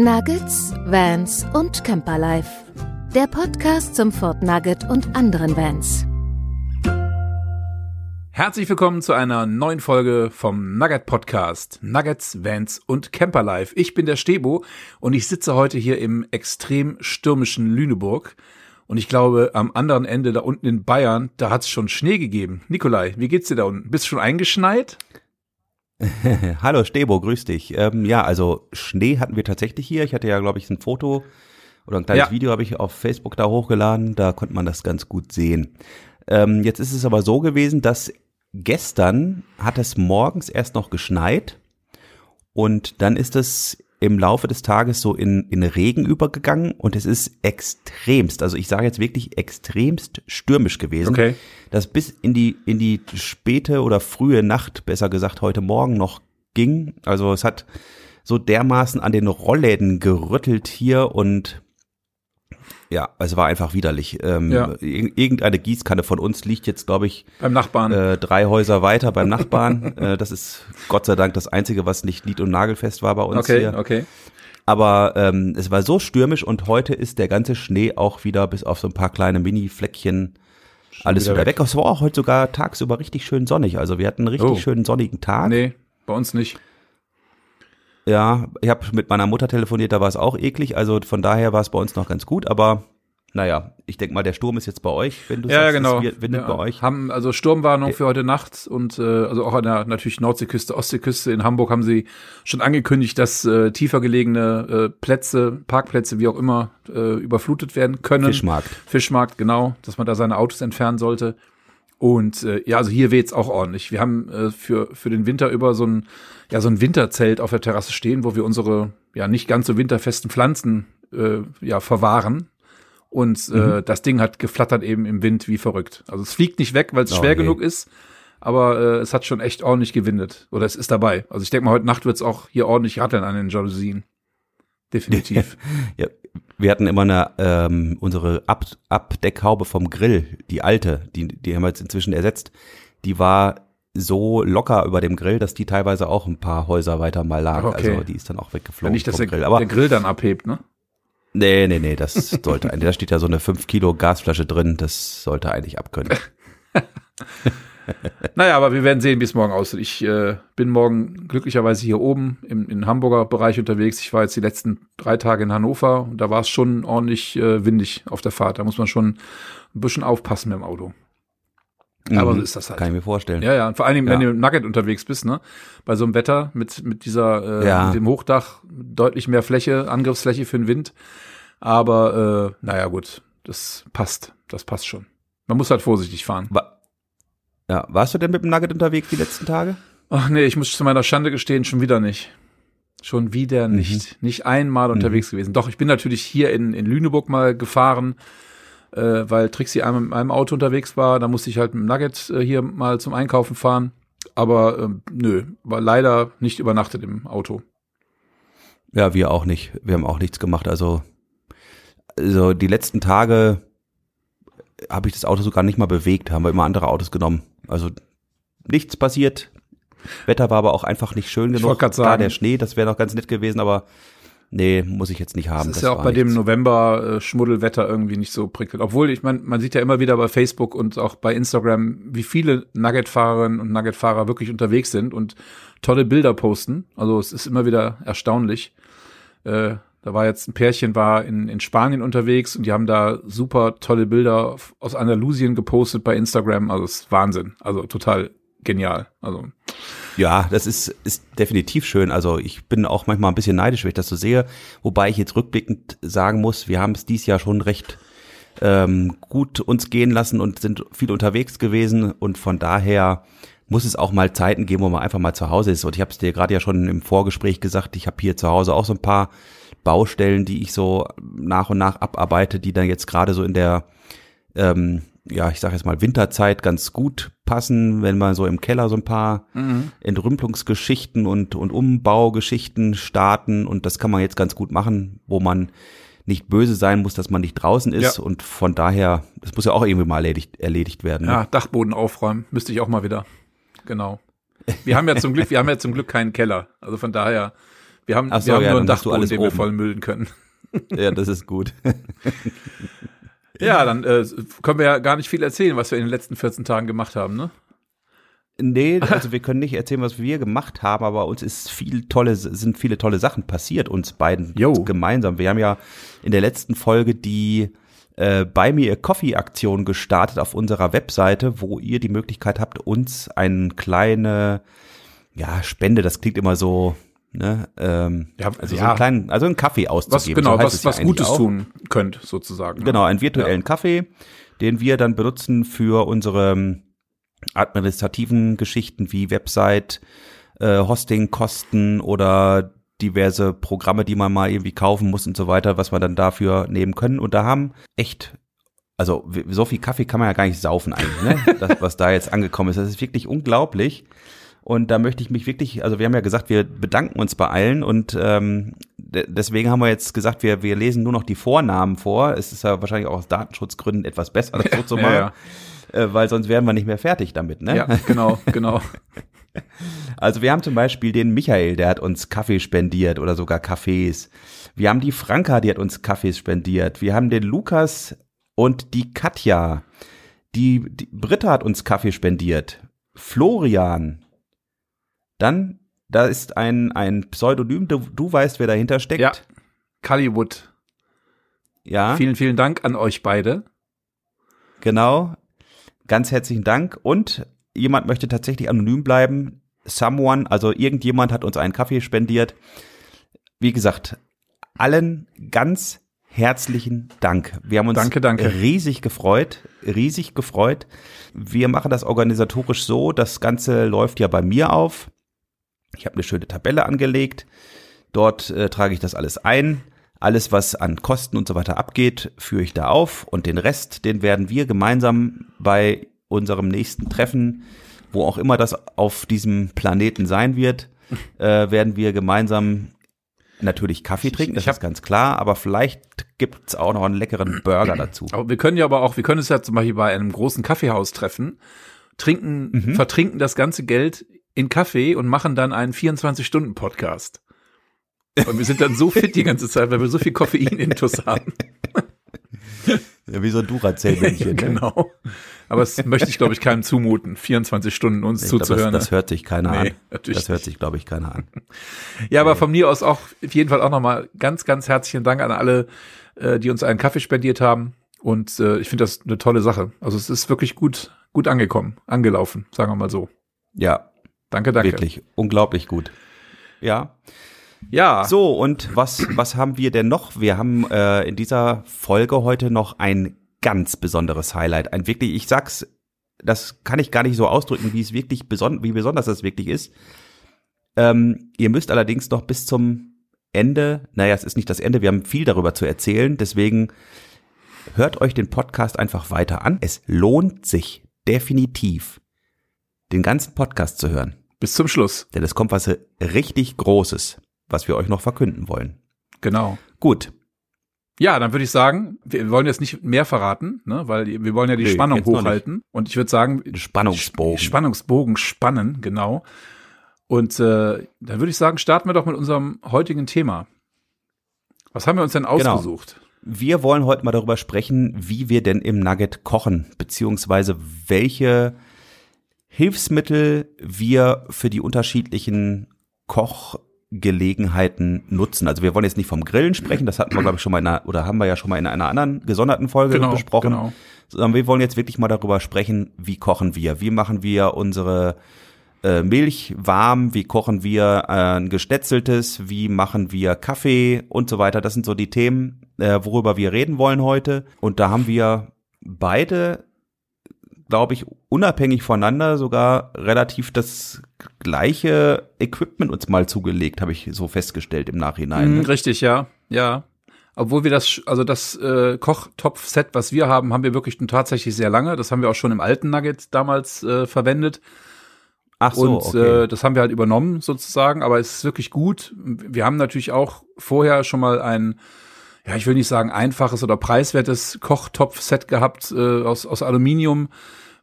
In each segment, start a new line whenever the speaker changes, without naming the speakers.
Nuggets, Vans und Camperlife. Der Podcast zum Fort Nugget und anderen Vans.
Herzlich willkommen zu einer neuen Folge vom Nugget Podcast. Nuggets, Vans und Camperlife. Ich bin der Stebo und ich sitze heute hier im extrem stürmischen Lüneburg. Und ich glaube, am anderen Ende da unten in Bayern, da hat es schon Schnee gegeben. Nikolai, wie geht's dir da unten? Bist du schon eingeschneit?
Hallo Stebo, grüß dich. Ähm, ja, also Schnee hatten wir tatsächlich hier. Ich hatte ja, glaube ich, ein Foto oder ein kleines
Ja.
Video habe ich auf Facebook da hochgeladen. Da konnte man das ganz gut sehen. Ähm, jetzt ist es aber so gewesen, dass gestern hat es morgens erst noch geschneit und dann ist es im Laufe des Tages so in, in Regen übergegangen und es ist extremst, also ich sage jetzt wirklich extremst stürmisch gewesen.
Okay.
Das bis in die, in die späte oder frühe Nacht, besser gesagt heute Morgen noch ging. Also es hat so dermaßen an den Rollläden gerüttelt hier und ja, es war einfach widerlich. Ähm,
Ja.
ir- Irgendeine Gießkanne von uns liegt jetzt, glaube ich,
Beim Nachbarn.
äh, drei Häuser weiter beim Nachbarn. äh, das ist Gott sei Dank das Einzige, was nicht nied- und nagelfest war bei uns
okay,
hier.
okay.
Aber ähm, es war so stürmisch und heute ist der ganze Schnee auch wieder bis auf so ein paar kleine Mini-Fleckchen alles
wieder
wieder,
weg.
weg. Es war auch heute sogar tagsüber richtig schön sonnig. Also wir hatten einen richtig
Oh.
schönen sonnigen Tag.
Nee, bei uns nicht.
Ja, ich habe mit meiner Mutter telefoniert, da war es auch eklig. Also von daher war es bei uns noch ganz gut. Aber naja, ich denke mal, der Sturm ist jetzt bei euch, wenn du
Ja,
sagst,
genau.
es windet
ja,
bei euch.
Haben also Sturmwarnung für heute Nacht und äh, also auch an der natürlich Nordseeküste, Ostseeküste in Hamburg haben sie schon angekündigt, dass äh, tiefer gelegene äh, Plätze, Parkplätze, wie auch immer, äh, überflutet werden können.
Fischmarkt.
Fischmarkt, genau, dass man da seine Autos entfernen sollte. Und äh, ja, also hier weht's auch ordentlich. Wir haben äh, für für den Winter über so ein ja so ein Winterzelt auf der Terrasse stehen, wo wir unsere ja nicht ganz so winterfesten Pflanzen äh, ja verwahren. Und
Mhm.
äh, das Ding hat geflattert eben im Wind wie verrückt. Also es fliegt nicht weg, weil es
Oh,
schwer
nee.
genug ist, aber äh, es hat schon echt ordentlich gewindet. Oder es ist dabei. Also ich denke mal, heute Nacht wird's auch hier ordentlich ratteln an den Jalousien. Definitiv.
Ja, wir hatten immer eine ähm, unsere Ab Abdeckhaube vom Grill, die alte, die die haben wir jetzt inzwischen ersetzt. Die war so locker über dem Grill, dass die teilweise auch ein paar Häuser weiter mal lag.
Ach, okay.
Also die ist dann auch weggeflogen
nicht, dass der
Grill. Aber
der Grill dann abhebt, ne?
nee, nee, nee, das sollte eigentlich. Da steht ja so eine 5 Kilo Gasflasche drin. Das sollte eigentlich abkönnen.
Naja, aber wir werden sehen, wie es morgen aussieht. Ich äh, bin morgen glücklicherweise hier oben im, im Hamburger Bereich unterwegs. Ich war jetzt die letzten drei Tage in Hannover und da war es schon ordentlich äh, windig auf der Fahrt. Da muss man schon ein bisschen aufpassen mit dem Auto. Aber so
Mhm,
ist das halt.
Kann ich mir vorstellen.
Ja, ja. Und vor allem, wenn
Ja.
du im Nugget unterwegs bist, ne? Bei so einem Wetter mit, mit dieser, äh,
Ja.
mit dem Hochdach, deutlich mehr Fläche, Angriffsfläche für den Wind. Aber äh, naja, gut, das passt. Das passt schon. Man muss halt vorsichtig fahren.
Wa ja, warst du denn mit dem Nugget unterwegs die letzten Tage?
Ach nee, ich muss zu meiner Schande gestehen, schon wieder nicht. Schon wieder nicht. Nicht einmal unterwegs gewesen. Doch, ich bin natürlich hier in, in Lüneburg mal gefahren, äh, weil Trixie einmal mit meinem Auto unterwegs war. Da musste ich halt mit dem Nugget äh, hier mal zum Einkaufen fahren. Aber ähm, nö, war leider nicht übernachtet im Auto.
Ja, wir auch nicht. Wir haben auch nichts gemacht. Also, also die letzten Tage habe ich das Auto sogar nicht mal bewegt, haben wir immer andere Autos genommen. Also nichts passiert. Wetter war aber auch einfach nicht schön
Ich
genug. Klar,
sagen.
der Schnee, das wäre noch ganz nett gewesen, aber nee, muss ich jetzt nicht haben.
Das ist ja auch bei dem
nichts.
November äh, Schmuddelwetter irgendwie nicht so prickelnd. Obwohl, ich meine, man sieht ja immer wieder bei Facebook und auch bei Instagram, wie viele Nugget-Fahrerinnen und Nugget-Fahrer wirklich unterwegs sind und tolle Bilder posten. Also es ist immer wieder erstaunlich. Äh, da war jetzt ein Pärchen war in, in Spanien unterwegs und die haben da super tolle Bilder aus Andalusien gepostet bei Instagram. Also es ist Wahnsinn. Also total genial. Also
Ja, das ist, ist definitiv schön. Also ich bin auch manchmal ein bisschen neidisch, wenn ich das so sehe. Wobei ich jetzt rückblickend sagen muss, wir haben es dies Jahr schon recht ähm, gut uns gehen lassen und sind viel unterwegs gewesen. Und von daher muss es auch mal Zeiten geben, wo man einfach mal zu Hause ist. Und ich habe es dir gerade ja schon im Vorgespräch gesagt, ich habe hier zu Hause auch so ein paar Baustellen, die ich so nach und nach abarbeite, die dann jetzt gerade so in der ähm, ja, ich sage jetzt mal Winterzeit ganz gut passen, wenn man so im Keller so ein paar Entrümpelungsgeschichten und, und Umbaugeschichten starten und das kann man jetzt ganz gut machen, wo man nicht böse sein muss, dass man nicht draußen ist
Ja.
und von daher, das muss ja auch irgendwie mal erledigt, erledigt werden. ne?
ja, Dachboden aufräumen müsste ich auch mal wieder. genau. Wir haben ja zum Glück, wir haben ja zum Glück keinen Keller. Also von daher, wir haben,
so,
wir haben
ja,
nur einen Dachboden,
alles
den wir voll müllen können.
Ja, das ist gut.
Ja, dann äh, können wir ja gar nicht viel erzählen, was wir in den letzten 14 Tagen gemacht haben, ne?
Nee, also wir können nicht erzählen, was wir gemacht haben, aber uns ist viel tolle, sind viele tolle Sachen passiert, uns beiden
Jo.
gemeinsam. Wir haben ja in der letzten Folge die äh, Buy Me a Coffee Aktion gestartet auf unserer Webseite, wo ihr die Möglichkeit habt, uns eine kleine, ja, Spende, das klingt immer so, ne, ähm,
Ja,
also so
ja.
einen kleinen, also einen Kaffee
Was
auszugeben.
genau,
so heißt
was,
ja
was
eigentlich
Gutes
auch.
tun könnt, sozusagen. ne?
Genau, einen virtuellen Kaffee, den wir dann benutzen für unsere ähm, administrativen Geschichten wie Website, äh, Hostingkosten oder diverse Programme, die man mal irgendwie kaufen muss und so weiter, was wir dann dafür nehmen können. Und da haben echt, also so viel Kaffee kann man ja gar nicht saufen eigentlich, ne? das, was da jetzt angekommen ist. Das ist wirklich unglaublich. Und da möchte ich mich wirklich, also wir haben ja gesagt, wir bedanken uns bei allen und ähm, de- deswegen haben wir jetzt gesagt, wir, wir lesen nur noch die Vornamen vor. Es ist ja wahrscheinlich auch aus Datenschutzgründen etwas besser, das so zu
Ja,
machen,
ja.
Äh, weil sonst wären wir nicht mehr fertig damit. Ne?
Ja, genau, genau.
Also wir haben zum Beispiel den Michael, der hat uns Kaffee spendiert oder sogar Kaffees. Wir haben die Franka, die hat uns Kaffees spendiert. Wir haben den Lukas und die Katja. Die, die Britta hat uns Kaffee spendiert. Florian. Dann, da ist ein, ein Pseudonym, du, du weißt, wer dahinter steckt.
Ja. Cullywood,
ja
vielen, vielen Dank an euch beide.
genau. Ganz herzlichen Dank. Und jemand möchte tatsächlich anonym bleiben. Someone, also irgendjemand hat uns einen Kaffee spendiert. Wie gesagt, allen ganz herzlichen Dank. Wir haben uns
Danke, danke.
riesig gefreut, riesig gefreut. Wir machen das organisatorisch so, das Ganze läuft ja bei mir auf. Ich habe eine schöne Tabelle angelegt. Dort äh, trage ich das alles ein. Alles, was an Kosten und so weiter abgeht, führe ich da auf. Und den Rest, den werden wir gemeinsam bei unserem nächsten Treffen, wo auch immer das auf diesem Planeten sein wird, äh, werden wir gemeinsam natürlich Kaffee trinken, das ist ganz klar. Aber vielleicht gibt's auch noch einen leckeren Burger dazu.
Aber wir können ja aber auch, wir können es ja zum Beispiel bei einem großen Kaffeehaus treffen, trinken,
Mhm.
vertrinken das ganze Geld in Kaffee und machen dann einen 24-Stunden-Podcast. Und wir sind dann so fit die ganze Zeit, weil wir so viel Koffein-Intus haben.
Ja, wie so ein Duracell-Männchen. ne?
genau. Aber das möchte ich, glaube ich, keinem zumuten, 24 Stunden uns
Ich glaub, das,
zuzuhören.
das hört sich keiner
Nee,
an.
natürlich
Das hört sich, glaube ich, keiner an.
Ja, aber von mir aus auch auf jeden Fall auch nochmal ganz, ganz herzlichen Dank an alle, äh, die uns einen Kaffee spendiert haben. Und äh, ich finde das eine tolle Sache. Also es ist wirklich gut, gut angekommen, angelaufen, sagen wir mal so.
Ja,
Danke, danke.
wirklich unglaublich gut. Ja.
Ja,
So, und was, was haben wir denn noch? Wir haben äh, in dieser Folge heute noch ein ganz besonderes Highlight. Ein wirklich, ich sag's, das kann ich gar nicht so ausdrücken, wie es wirklich beson wie besonders das wirklich ist. Ähm, ihr müsst allerdings noch bis zum Ende, naja, es ist nicht das Ende, wir haben viel darüber zu erzählen, deswegen hört euch den Podcast einfach weiter an. Es lohnt sich definitiv, den ganzen Podcast zu hören.
bis zum Schluss.
Denn es kommt was richtig Großes, was wir euch noch verkünden wollen.
Genau.
Gut.
Ja, dann würde ich sagen, wir wollen jetzt nicht mehr verraten, ne, weil wir wollen ja die
Nee,
Spannung hochhalten. Und ich würde sagen,
Spannungsbogen.
Spannungsbogen spannen, genau. Und äh, dann würde ich sagen, starten wir doch mit unserem heutigen Thema. Was haben wir uns denn
Genau.
ausgesucht?
Wir wollen heute mal darüber sprechen, wie wir denn im Nugget kochen, beziehungsweise welche Hilfsmittel wir für die unterschiedlichen Kochgelegenheiten nutzen. Also wir wollen jetzt nicht vom Grillen sprechen, das hatten wir, glaube ich, schon mal in einer, oder haben wir ja schon mal in einer anderen gesonderten Folge besprochen.
genau.
sondern wir wollen jetzt wirklich mal darüber sprechen, wie kochen wir, wie machen wir unsere äh, Milch warm, wie kochen wir äh, ein gestetzeltes, wie machen wir Kaffee und so weiter. Das sind so die Themen, äh, worüber wir reden wollen heute. Und da haben wir beide, glaube ich, unabhängig voneinander sogar relativ das gleiche Equipment uns mal zugelegt, habe ich so festgestellt im Nachhinein.
Mhm,
ne?
richtig, ja, ja. Obwohl wir das, also das äh, Kochtopf-Set, was wir haben, haben wir wirklich tatsächlich sehr lange. Das haben wir auch schon im alten Nugget damals äh, verwendet.
Ach so,
und
okay.
äh, das haben wir halt übernommen sozusagen, aber es ist wirklich gut. Wir haben natürlich auch vorher schon mal ein, ja, ich will nicht sagen einfaches oder preiswertes Kochtopf-Set gehabt äh, aus, aus Aluminium,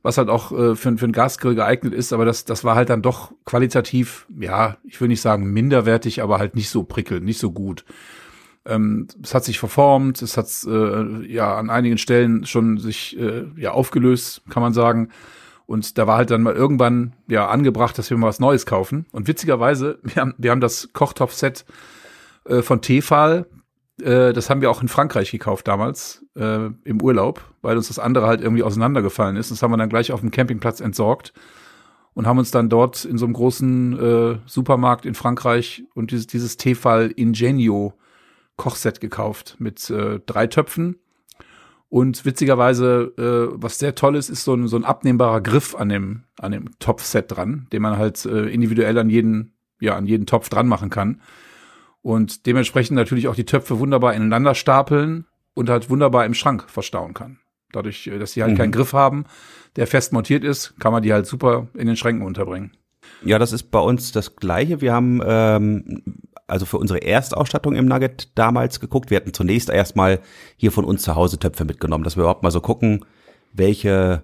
was halt auch äh, für, für einen Gasgrill geeignet ist, aber das, das war halt dann doch qualitativ, ja, ich will nicht sagen minderwertig, aber halt nicht so prickelnd, nicht so gut. Ähm, es hat sich verformt, es hat äh, ja an einigen Stellen schon sich äh, ja aufgelöst, kann man sagen. Und da war halt dann mal irgendwann ja angebracht, dass wir mal was Neues kaufen. Und witzigerweise, wir haben, wir haben das Kochtopf-Set äh, von Tefal, äh, das haben wir auch in Frankreich gekauft damals, äh, im Urlaub, weil uns das andere halt irgendwie auseinandergefallen ist. Das haben wir dann gleich auf dem Campingplatz entsorgt und haben uns dann dort in so einem großen äh, Supermarkt in Frankreich und dieses, dieses Tefal Ingenio Kochset gekauft mit äh, drei Töpfen. Und witzigerweise, äh, was sehr toll ist, ist so ein, so ein abnehmbarer Griff an dem, an dem Topfset dran, den man halt äh, individuell an jeden, ja, an jeden Topf dran machen kann und dementsprechend natürlich auch die Töpfe wunderbar ineinander stapeln und halt wunderbar im Schrank verstauen kann. Dadurch, äh, dass sie halt mhm. keinen Griff haben, der fest montiert ist, kann man die halt super in den Schränken unterbringen.
Ja, das ist bei uns das Gleiche. Wir haben ähm, also für unsere Erstausstattung im Nugget damals geguckt. Wir hatten zunächst erstmal hier von uns zu Hause Töpfe mitgenommen, dass wir überhaupt mal so gucken, welche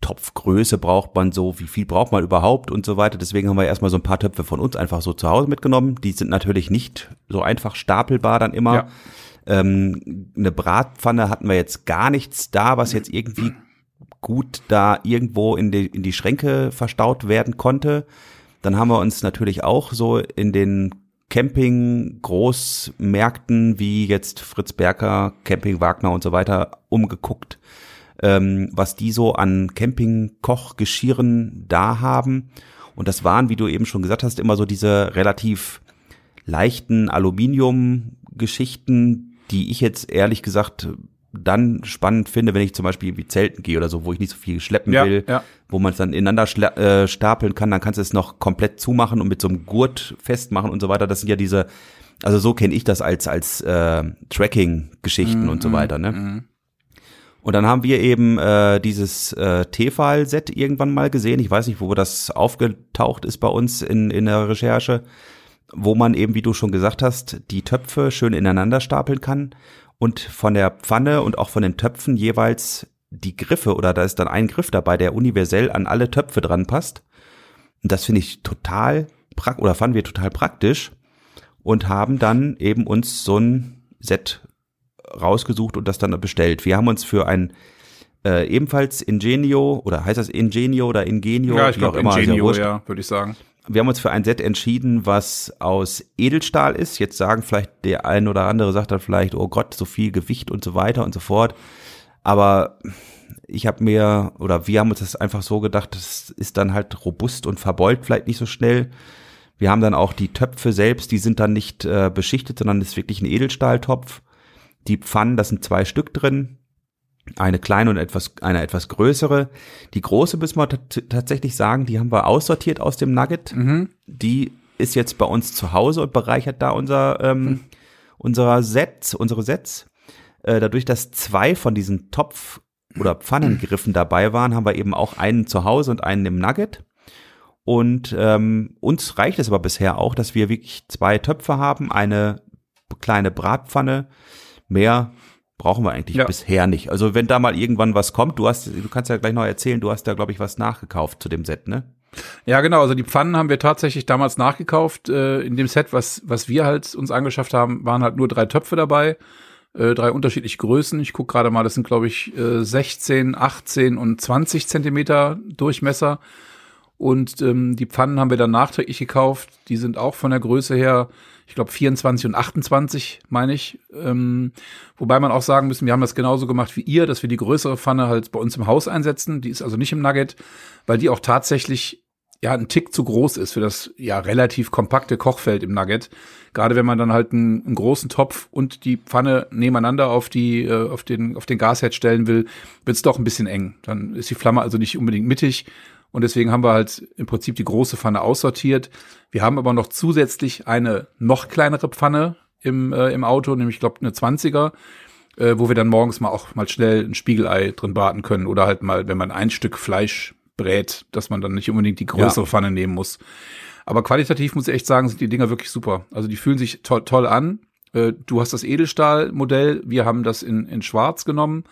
Topfgröße braucht man so, wie viel braucht man überhaupt und so weiter. Deswegen haben wir erstmal so ein paar Töpfe von uns einfach so zu Hause mitgenommen. Die sind natürlich nicht so einfach stapelbar dann immer. Ja. Ähm, eine Bratpfanne hatten wir jetzt gar nichts da, was jetzt irgendwie gut da irgendwo in die, in die Schränke verstaut werden konnte. Dann haben wir uns natürlich auch so in den Camping-Großmärkten wie jetzt Fritz Berker, Camping Wagner und so weiter umgeguckt ähm, was die so an Campingkochgeschirren da haben. Und das waren, wie du eben schon gesagt hast, immer so diese relativ leichten Aluminium-Geschichten, die ich jetzt ehrlich gesagt dann spannend finde, wenn ich zum Beispiel wie Zelten gehe oder so, wo ich nicht so viel schleppen ja, will, ja. wo man es dann ineinander äh, stapeln kann, dann kannst du es noch komplett zumachen und mit so einem Gurt festmachen und so weiter. Das sind ja diese, also so kenne ich das als als äh, Tracking-Geschichten mm, und so weiter. Ne? Mm. Und dann haben wir eben äh, dieses äh, Tefal-Set irgendwann mal gesehen. Ich weiß nicht, wo das aufgetaucht ist bei uns in, in der Recherche, wo man eben, wie du schon gesagt hast, die Töpfe schön ineinander stapeln kann und von der Pfanne und auch von den Töpfen jeweils die Griffe oder da ist dann ein Griff dabei, der universell an alle Töpfe dran passt. Und das finde ich total praktisch oder fanden wir total praktisch und haben dann eben uns so ein Set rausgesucht und das dann bestellt. Wir haben uns für ein äh, ebenfalls Ingenio oder heißt das Ingenio oder Ingenio?
Ja, ich glaube Ingenio, ja, würde ich sagen.
Wir haben uns für ein Set entschieden, was aus Edelstahl ist. Jetzt sagen vielleicht der ein oder andere sagt dann vielleicht, oh Gott, so viel Gewicht und so weiter und so fort. Aber ich habe mir oder wir haben uns das einfach so gedacht, das ist dann halt robust und verbeult vielleicht nicht so schnell. Wir haben dann auch die Töpfe selbst, die sind dann nicht äh, beschichtet, sondern ist wirklich ein Edelstahltopf. Die Pfannen, das sind zwei Stück drin. Eine kleine und etwas, eine etwas größere. Die große müssen wir tatsächlich sagen, die haben wir aussortiert aus dem Nugget. Mhm. Die ist jetzt bei uns zu Hause und bereichert da unser, ähm, mhm. unser Set, unsere Sets. Äh, dadurch, dass zwei von diesen Topf- oder Pfannengriffen dabei waren, haben wir eben auch einen zu Hause und einen im Nugget. Und ähm, uns reicht es aber bisher auch, dass wir wirklich zwei Töpfe haben, eine kleine Bratpfanne, Mehr brauchen wir eigentlich ja. bisher nicht. Also wenn da mal irgendwann was kommt, du hast, du kannst ja gleich noch erzählen, du hast da glaube ich was nachgekauft zu dem Set, ne?
Ja, genau. Also die Pfannen haben wir tatsächlich damals nachgekauft. Äh, in dem Set, was was wir halt uns angeschafft haben, waren halt nur drei Töpfe dabei, äh, drei unterschiedliche Größen. Ich guck gerade mal, das sind glaube ich äh, 16, 18 und 20 Zentimeter Durchmesser. Und ähm, die Pfannen haben wir dann nachträglich gekauft. Die sind auch von der Größe her ich glaube 24 und 28, meine ich. Ähm, wobei man auch sagen müssen, wir haben das genauso gemacht wie ihr, dass wir die größere Pfanne halt bei uns im Haus einsetzen. Die ist also nicht im Nugget, weil die auch tatsächlich ja ein Tick zu groß ist für das ja relativ kompakte Kochfeld im Nugget. Gerade wenn man dann halt einen, einen großen Topf und die Pfanne nebeneinander auf die äh, auf den auf den Gasherd stellen will, wird es doch ein bisschen eng. Dann ist die Flamme also nicht unbedingt mittig und deswegen haben wir halt im Prinzip die große Pfanne aussortiert. Wir haben aber noch zusätzlich eine noch kleinere Pfanne im, äh, im Auto, nämlich, ich glaube, eine 20er, äh, wo wir dann morgens mal auch mal schnell ein Spiegelei drin braten können. Oder halt mal, wenn man ein Stück Fleisch brät, dass man dann nicht unbedingt die größere ja. Pfanne nehmen muss. Aber qualitativ muss ich echt sagen, sind die Dinger wirklich super. Also die fühlen sich to toll an. Äh, du hast das Edelstahl-Modell, wir haben das in, in Schwarz genommen.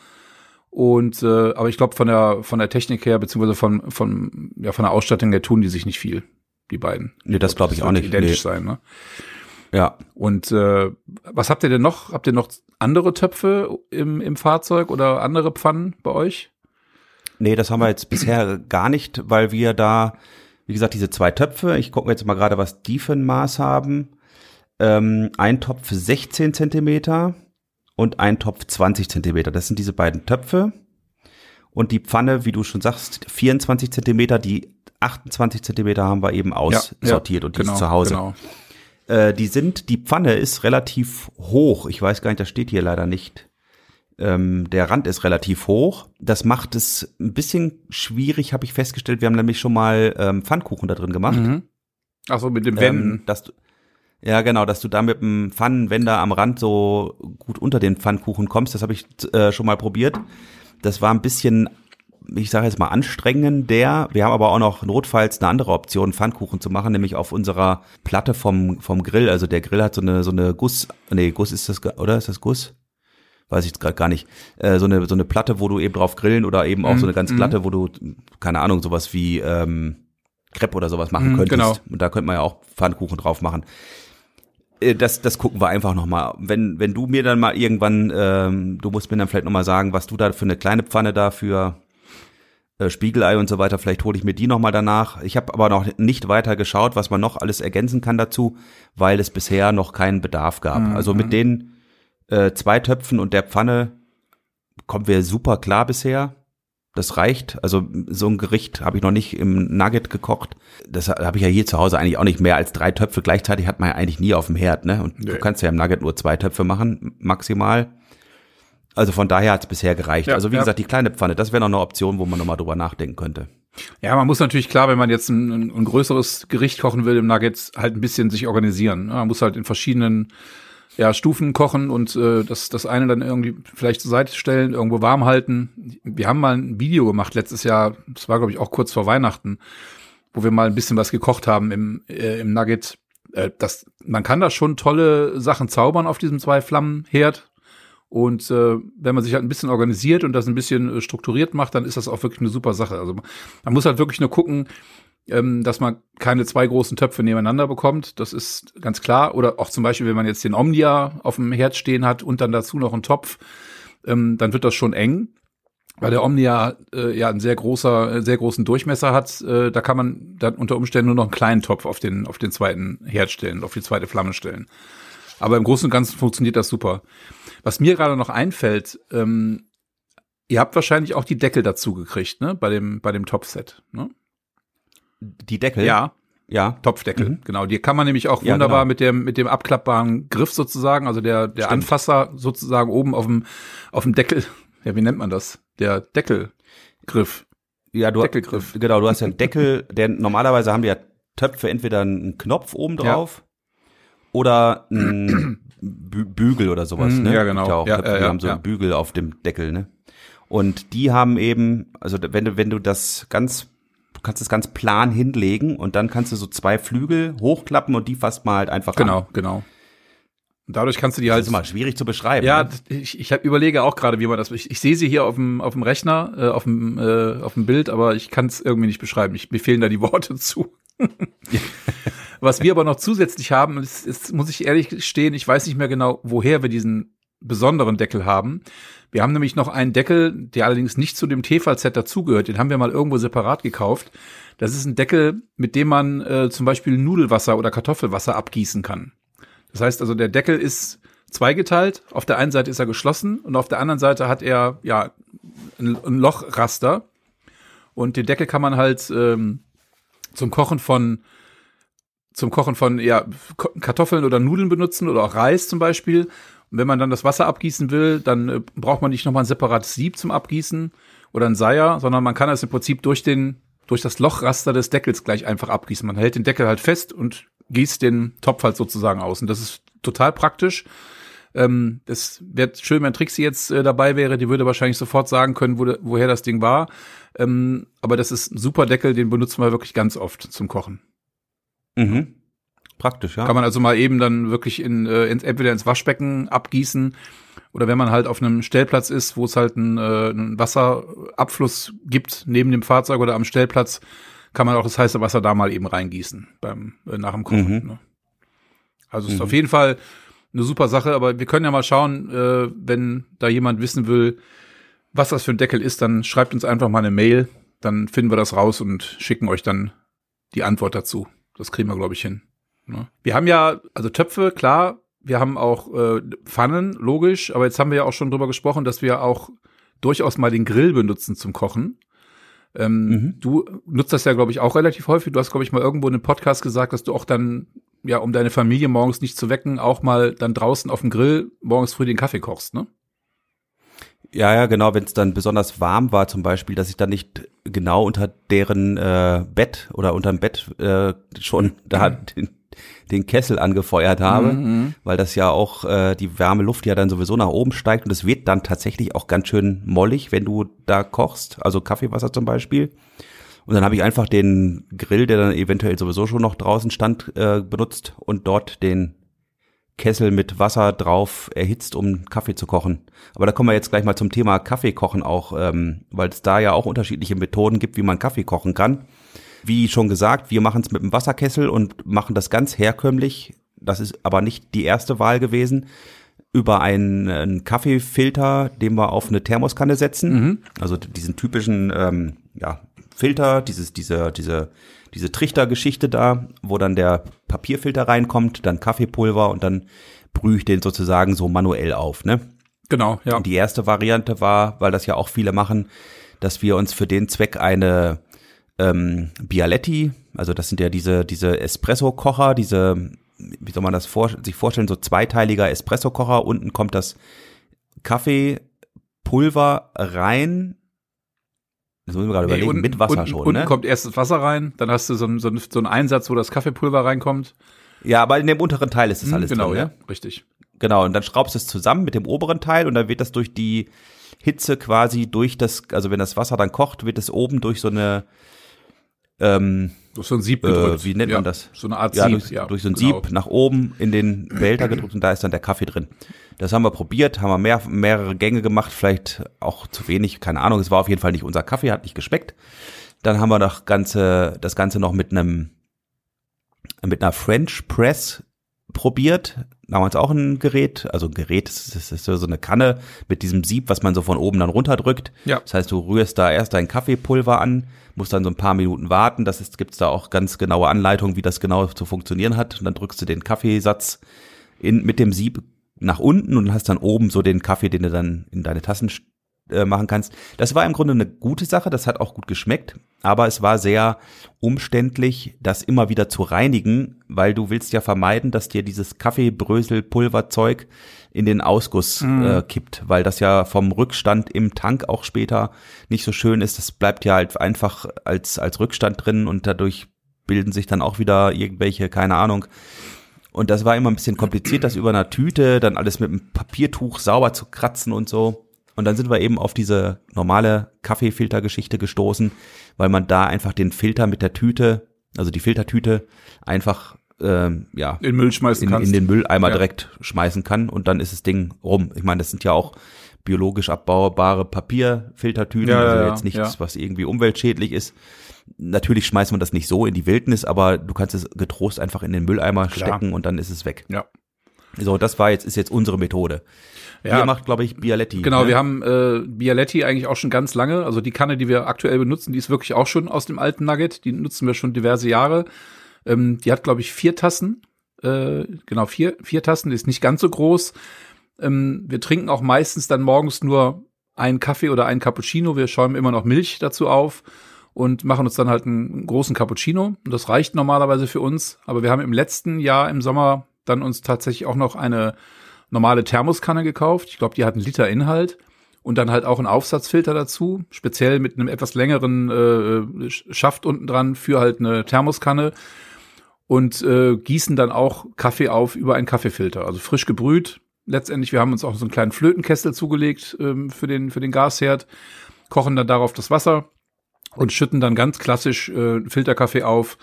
Und äh, aber ich glaube von der von der Technik her beziehungsweise von von ja von der Ausstattung her tun die sich nicht viel, die beiden.
Nee, das glaube ich auch nicht.
Identisch
nee.
sein, ne?
Ja.
Und äh, was habt ihr denn noch? Habt ihr noch andere Töpfe im, im Fahrzeug oder andere Pfannen bei euch?
Nee, das haben wir jetzt bisher gar nicht, weil wir da, wie gesagt, diese zwei Töpfe, ich gucke jetzt mal gerade, was die für ein Maß haben. Ähm, ein Topf 16 Zentimeter und ein Topf 20 Zentimeter. Das sind diese beiden Töpfe. Und die Pfanne, wie du schon sagst, 24 Zentimeter, die 28 Zentimeter haben wir eben aussortiert
ja,
und die
genau,
ist zu Hause.
Genau.
Äh, die sind, die Pfanne ist relativ hoch. Ich weiß gar nicht, das steht hier leider nicht. Ähm, der Rand ist relativ hoch. Das macht es ein bisschen schwierig, habe ich festgestellt. Wir haben nämlich schon mal ähm, Pfannkuchen da drin gemacht.
Mhm. Ach so, mit dem Wänden.
Ähm, dass du, ja, genau, dass du da mit dem Pfannenwender am Rand so gut unter den Pfannkuchen kommst. Das habe ich äh, schon mal probiert. Das war ein bisschen, ich sage jetzt mal anstrengend. Der, wir haben aber auch noch notfalls eine andere Option, Pfannkuchen zu machen, nämlich auf unserer Platte vom vom Grill. Also der Grill hat so eine so eine Guss, nee Guss ist das oder ist das Guss? Weiß ich jetzt gerade gar nicht. Äh, so eine so eine Platte, wo du eben drauf grillen oder eben auch
Mhm,
so eine ganz
mhm.
Platte, wo du keine Ahnung sowas wie ähm, Crepe oder sowas machen
Mhm,
könntest.
genau.
Und da könnte man ja auch Pfannkuchen drauf machen. Äh, Das, das gucken wir einfach nochmal. Wenn, wenn du mir dann mal irgendwann, ähm, du musst mir dann vielleicht nochmal sagen, was du da für eine kleine Pfanne da für äh, Spiegelei und so weiter, vielleicht hole ich mir die nochmal danach. Ich habe aber noch nicht weiter geschaut, was man noch alles ergänzen kann dazu, weil es bisher noch keinen Bedarf gab.
Mhm.
Also mit den äh, zwei Töpfen und der Pfanne kommen wir super klar bisher. Das reicht. Also so ein Gericht habe ich noch nicht im Nugget gekocht. Das habe ich ja hier zu Hause eigentlich auch nicht mehr als drei Töpfe gleichzeitig hat man ja eigentlich nie auf dem Herd, ne? Und
Nee.
du kannst ja im Nugget nur zwei Töpfe machen maximal. Also von daher hat es bisher gereicht.
Ja,
also wie
ja.
gesagt, die kleine Pfanne, das wäre noch eine Option, wo man nochmal drüber nachdenken könnte.
Ja, man muss natürlich klar, wenn man jetzt ein, ein, größeres Gericht kochen will im Nuggets, halt ein bisschen sich organisieren. Man muss halt in verschiedenen ja, Stufen kochen und äh, das, das eine dann irgendwie vielleicht zur Seite stellen, irgendwo warm halten. Wir haben mal ein Video gemacht letztes Jahr, das war glaube ich auch kurz vor Weihnachten, wo wir mal ein bisschen was gekocht haben im, äh, im Nugget. Äh, das, man kann da schon tolle Sachen zaubern auf diesem Zwei-Flammen-Herd. Und äh, wenn man sich halt ein bisschen organisiert und das ein bisschen äh, strukturiert macht, dann ist das auch wirklich eine super Sache. Also man muss halt wirklich nur gucken, ähm, dass man keine zwei großen Töpfe nebeneinander bekommt. Das ist ganz klar. Oder auch zum Beispiel, wenn man jetzt den Omnia auf dem Herd stehen hat und dann dazu noch einen Topf, ähm, dann wird das schon eng. Weil der Omnia äh, ja einen sehr großer, äh, sehr großen Durchmesser hat, äh, da kann man dann unter Umständen nur noch einen kleinen Topf auf den, auf den zweiten Herd stellen, auf die zweite Flamme stellen. Aber im Großen und Ganzen funktioniert das super. Was mir gerade noch einfällt, ähm, ihr habt wahrscheinlich auch die Deckel dazu gekriegt, ne? Bei dem, bei dem Topfset, ne?
Die Deckel?
Ja,
Ja.
Topfdeckel,
Mhm.
genau. Die kann man nämlich auch
Ja,
wunderbar
genau.
mit dem, mit dem abklappbaren Griff sozusagen, also der, der
Stimmt.
Anfasser sozusagen oben auf dem, auf dem Deckel, ja, wie nennt man das? Der Deckelgriff.
Ja, du,
Deckelgriff.
Genau, du hast ja einen Deckel, der normalerweise haben die ja Töpfe entweder einen Knopf oben drauf oder einen Bü Bügel oder sowas,
Mhm,
ne?
ja, genau.
Ja, auch
Ja,
Töpfe,
ja,
die
ja,
haben so
ja.
einen Bügel auf dem Deckel, ne? Und die haben eben, also wenn du, wenn du das ganz, kannst das ganz plan hinlegen und dann kannst du so zwei Flügel hochklappen und die fasst mal halt einfach an.
Genau, genau. Und dadurch kannst du die
Das
halt
ist mal schwierig zu beschreiben.
Ja,
ne?
ich, ich hab, überlege auch gerade, wie man das. Ich, ich sehe sie hier auf dem, auf dem Rechner, äh, auf, dem, äh, auf dem Bild, aber ich kann es irgendwie nicht beschreiben. Ich, mir fehlen da die Worte zu. Was wir aber noch zusätzlich haben, ist, ist, muss ich ehrlich gestehen, ich weiß nicht mehr genau, woher wir diesen besonderen Deckel haben. Wir haben nämlich noch einen Deckel, der allerdings nicht zu dem Tefal-Set dazugehört. Den haben wir mal irgendwo separat gekauft. Das ist ein Deckel, mit dem man äh, zum Beispiel Nudelwasser oder Kartoffelwasser abgießen kann. Das heißt also, der Deckel ist zweigeteilt. Auf der einen Seite ist er geschlossen und auf der anderen Seite hat er ja ein, ein Lochraster. Und den Deckel kann man halt ähm, zum Kochen von zum Kochen von ja, Kartoffeln oder Nudeln benutzen oder auch Reis zum Beispiel. Und wenn man dann das Wasser abgießen will, dann äh, braucht man nicht nochmal ein separates Sieb zum Abgießen oder ein Seier, sondern man kann es im Prinzip durch den durch das Lochraster des Deckels gleich einfach abgießen. Man hält den Deckel halt fest und gießt den Topf halt sozusagen aus. Und das ist total praktisch. Ähm, das wäre schön, wenn Trixie jetzt äh, dabei wäre. Die würde wahrscheinlich sofort sagen können, wo, woher das Ding war. Ähm, aber das ist ein super Deckel, den benutzen wir wirklich ganz oft zum Kochen.
Mhm. Praktisch, ja.
Kann man also mal eben dann wirklich in, äh, ins, entweder ins Waschbecken abgießen oder wenn man halt auf einem Stellplatz ist, wo es halt einen, äh, einen Wasserabfluss gibt neben dem Fahrzeug oder am Stellplatz, kann man auch das heiße Wasser da mal eben reingießen beim äh, nach dem Kochen. Mhm. Ne? Also ist mhm. auf jeden Fall eine super Sache, aber wir können ja mal schauen, äh, wenn da jemand wissen will, was das für ein Deckel ist, dann schreibt uns einfach mal eine Mail, dann finden wir das raus und schicken euch dann die Antwort dazu. Das kriegen wir, glaube ich, hin. Ne? Wir haben ja, also Töpfe, klar, wir haben auch äh, Pfannen, logisch, aber jetzt haben wir ja auch schon drüber gesprochen, dass wir auch durchaus mal den Grill benutzen zum Kochen. Ähm, mhm. Du nutzt das ja, glaube ich, auch relativ häufig. Du hast, glaube ich, mal irgendwo in einem Podcast gesagt, dass du auch dann, ja, um deine Familie morgens nicht zu wecken, auch mal dann draußen auf dem Grill morgens früh den Kaffee kochst, ne?
Ja, ja, genau, wenn es dann besonders warm war zum Beispiel, dass ich dann nicht genau unter deren äh, Bett oder unterm Bett äh, schon da mhm. den, den Kessel angefeuert habe, mhm, mhm. weil das ja auch äh, die warme Luft ja dann sowieso nach oben steigt und es wird dann tatsächlich auch ganz schön mollig, wenn du da kochst, also Kaffeewasser zum Beispiel. Und dann habe ich einfach den Grill, der dann eventuell sowieso schon noch draußen stand, äh, benutzt und dort den Kessel mit Wasser drauf erhitzt, um Kaffee zu kochen. Aber da kommen wir jetzt gleich mal zum Thema Kaffeekochen auch, ähm, weil es da ja auch unterschiedliche Methoden gibt, wie man Kaffee kochen kann. Wie schon gesagt, wir machen es mit einem Wasserkessel und machen das ganz herkömmlich. Das ist aber nicht die erste Wahl gewesen. Über einen, einen Kaffeefilter, den wir auf eine Thermoskanne setzen. Mhm. Also diesen typischen ähm, ja, Filter, dieses, diese, diese diese Trichtergeschichte da, wo dann der Papierfilter reinkommt, dann Kaffeepulver und dann brühe ich den sozusagen so manuell auf, ne?
Genau, ja.
Und die erste Variante war, weil das ja auch viele machen, dass wir uns für den Zweck eine ähm, Bialetti, also das sind ja diese, diese Espresso-Kocher, diese, wie soll man das vor, sich vorstellen, so zweiteiliger Espresso-Kocher, unten kommt das Kaffeepulver rein,
das müssen wir gerade nee, überlegen, unten, mit Wasser unten, schon. Unten ne? kommt erst das Wasser rein, dann hast du so, einen, so, so einen Einsatz, wo das Kaffeepulver reinkommt.
Ja, aber in dem unteren Teil ist das hm, alles
genau,
drin.
Genau, ja, richtig.
Genau, und dann schraubst du es zusammen mit dem oberen Teil und dann wird das durch die Hitze quasi durch das, also wenn das Wasser dann kocht, wird es oben durch so eine
ähm, durch so ein Sieb
gedrückt. Äh, wie nennt
ja,
man das?
So eine Art
ja, Sieb. Durch, ja, durch so ein genau. Sieb nach oben in den Behälter gedrückt und da ist dann der Kaffee drin. Das haben wir probiert, haben wir mehr, mehrere Gänge gemacht, vielleicht auch zu wenig, keine Ahnung. Es war auf jeden Fall nicht unser Kaffee, hat nicht geschmeckt. Dann haben wir das Ganze, das Ganze noch mit einem, mit einer French Press probiert. Damals auch ein Gerät, also ein Gerät, das ist, so eine Kanne mit diesem Sieb, was man so von oben dann runterdrückt. Ja. Das heißt, du rührst da erst dein Kaffeepulver an, musst dann so ein paar Minuten warten. Das ist, gibt's da auch ganz genaue Anleitungen, wie das genau zu funktionieren hat. Und dann drückst du den Kaffeesatz in, mit dem Sieb nach unten und hast dann oben so den Kaffee, den du dann in deine Tassen äh, machen kannst. Das war im Grunde eine gute Sache, das hat auch gut geschmeckt, aber es war sehr umständlich, das immer wieder zu reinigen, weil du willst ja vermeiden, dass dir dieses Kaffeebröselpulverzeug in den Ausguss mhm. äh, kippt, weil das ja vom Rückstand im Tank auch später nicht so schön ist. Das bleibt ja halt einfach als, als Rückstand drin und dadurch bilden sich dann auch wieder irgendwelche, keine Ahnung, und das war immer ein bisschen kompliziert, das über einer Tüte, dann alles mit einem Papiertuch sauber zu kratzen und so. Und dann sind wir eben auf diese normale Kaffeefiltergeschichte gestoßen, weil man da einfach den Filter mit der Tüte, also die Filtertüte, einfach ähm, ja
in Müll schmeißen
in, in den Mülleimer ja. direkt schmeißen kann und dann ist das Ding rum. Ich meine, das sind ja auch biologisch abbaubare Papierfiltertüten, ja, also jetzt nichts, was irgendwie umweltschädlich ist. Natürlich schmeißt man das nicht so in die Wildnis, aber du kannst es getrost einfach in den Mülleimer Klar. stecken und dann ist es weg.
Ja.
So, das war jetzt, ist jetzt unsere Methode. Ja. Ihr macht, glaube ich, Bialetti.
Genau, ne? wir haben äh, Bialetti eigentlich auch schon ganz lange. Also die Kanne, die wir aktuell benutzen, die ist wirklich auch schon aus dem alten Nugget. Die nutzen wir schon diverse Jahre. Ähm, die hat, glaube ich, vier Tassen. Äh, genau, vier, vier Tassen, die ist nicht ganz so groß. Ähm, wir trinken auch meistens dann morgens nur einen Kaffee oder einen Cappuccino. Wir schäumen immer noch Milch dazu auf und machen uns dann halt einen großen Cappuccino. Und das reicht normalerweise für uns. Aber wir haben im letzten Jahr im Sommer dann uns tatsächlich auch noch eine normale Thermoskanne gekauft. Ich glaube, die hat einen Liter Inhalt. Und dann halt auch einen Aufsatzfilter dazu, speziell mit einem etwas längeren äh, Schaft unten dran für halt eine Thermoskanne und äh, gießen dann auch Kaffee auf über einen Kaffeefilter, also frisch gebrüht. Letztendlich, wir haben uns auch so einen kleinen Flötenkessel zugelegt ähm, für den für den Gasherd, kochen dann darauf das Wasser und schütten dann ganz klassisch äh, Filterkaffee auf.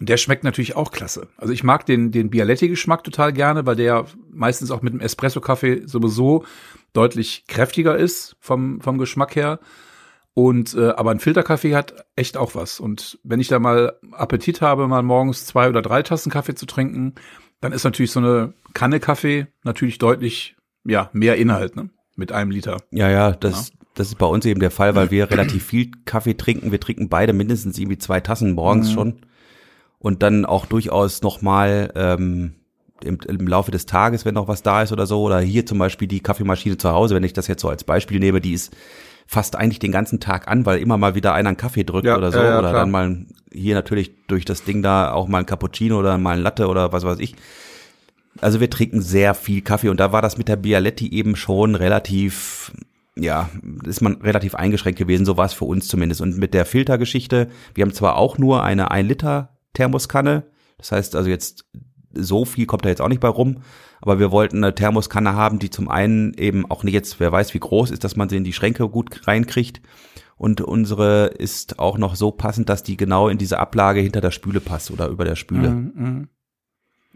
Und der schmeckt natürlich auch klasse. Also ich mag den, den Bialetti-Geschmack total gerne, weil der meistens auch mit dem Espresso-Kaffee sowieso deutlich kräftiger ist vom, vom Geschmack her. Und äh, aber ein Filterkaffee hat echt auch was. Und wenn ich da mal Appetit habe, mal morgens zwei oder drei Tassen Kaffee zu trinken, dann ist natürlich so eine Kanne Kaffee natürlich deutlich ja mehr Inhalt ne? mit einem Liter.
Ja, ja, das, ja. das ist bei uns eben der Fall, weil wir relativ viel Kaffee trinken. Wir trinken beide mindestens irgendwie zwei Tassen morgens mhm. schon und dann auch durchaus nochmal ähm, im, im Laufe des Tages, wenn noch was da ist oder so. Oder hier zum Beispiel die Kaffeemaschine zu Hause, wenn ich das jetzt so als Beispiel nehme, die ist fast eigentlich den ganzen Tag an, weil immer mal wieder einer einen Kaffee drückt ja, oder so. Ja, oder klar. dann mal hier natürlich durch das Ding da auch mal ein Cappuccino oder mal ein Latte oder was weiß ich. Also wir trinken sehr viel Kaffee und da war das mit der Bialetti eben schon relativ, ja, ist man relativ eingeschränkt gewesen, so war es für uns zumindest. Und mit der Filtergeschichte, wir haben zwar auch nur eine 1 Liter Thermoskanne. Das heißt also jetzt so viel kommt da jetzt auch nicht bei rum, aber wir wollten eine Thermoskanne haben, die zum einen eben auch nicht jetzt, wer weiß wie groß ist, dass man sie in die Schränke gut reinkriegt. Und unsere ist auch noch so passend, dass die genau in diese Ablage hinter der Spüle passt oder über der Spüle. Mm, mm.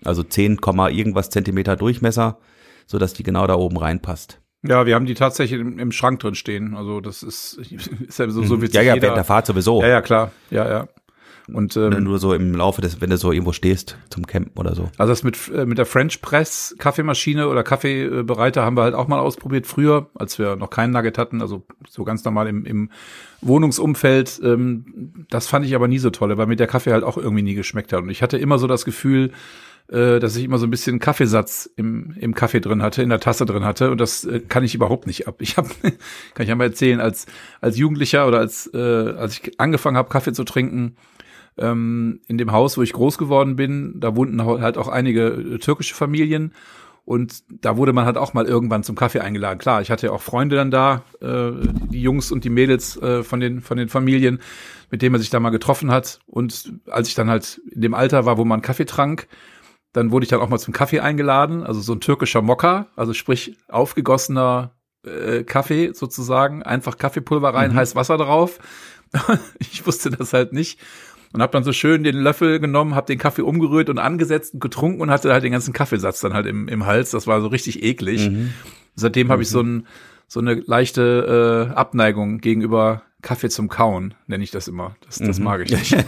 Also 10, irgendwas Zentimeter Durchmesser, so dass die genau da oben reinpasst.
Ja, wir haben die tatsächlich im, im Schrank drin stehen. Also das ist, ist ja so, so
wie Ja, ja, während der Fahrt sowieso.
Ja, ja, klar. Ja, ja.
Und ähm, nur so im Laufe des, wenn du so irgendwo stehst zum Campen oder so.
Also das mit äh, mit der French Press Kaffeemaschine oder Kaffeebereiter haben wir halt auch mal ausprobiert früher, als wir noch keinen Nugget hatten, also so ganz normal im, im Wohnungsumfeld. Ähm, das fand ich aber nie so toll, weil mir der Kaffee halt auch irgendwie nie geschmeckt hat. Und ich hatte immer so das Gefühl, äh, dass ich immer so ein bisschen Kaffeesatz im, im Kaffee drin hatte, in der Tasse drin hatte. Und das äh, kann ich überhaupt nicht ab. Ich habe, kann ich einmal erzählen, als, als Jugendlicher oder als, äh, als ich angefangen habe, Kaffee zu trinken, ähm, in dem Haus, wo ich groß geworden bin, da wohnten halt auch einige äh, türkische Familien. Und da wurde man halt auch mal irgendwann zum Kaffee eingeladen. Klar, ich hatte ja auch Freunde dann da, äh, die Jungs und die Mädels äh, von den von den Familien, mit denen man sich da mal getroffen hat. Und als ich dann halt in dem Alter war, wo man Kaffee trank, dann wurde ich dann auch mal zum Kaffee eingeladen. Also so ein türkischer Mokka, also sprich aufgegossener äh, Kaffee sozusagen, einfach Kaffeepulver rein, mhm. heiß Wasser drauf. ich wusste das halt nicht und habe dann so schön den Löffel genommen, habe den Kaffee umgerührt und angesetzt und getrunken und hatte halt den ganzen Kaffeesatz dann halt im, im Hals. Das war so richtig eklig. Mhm. Seitdem habe ich so, ein, so eine leichte äh, Abneigung gegenüber Kaffee zum Kauen, nenne ich das immer. Das, das mhm. mag ich nicht.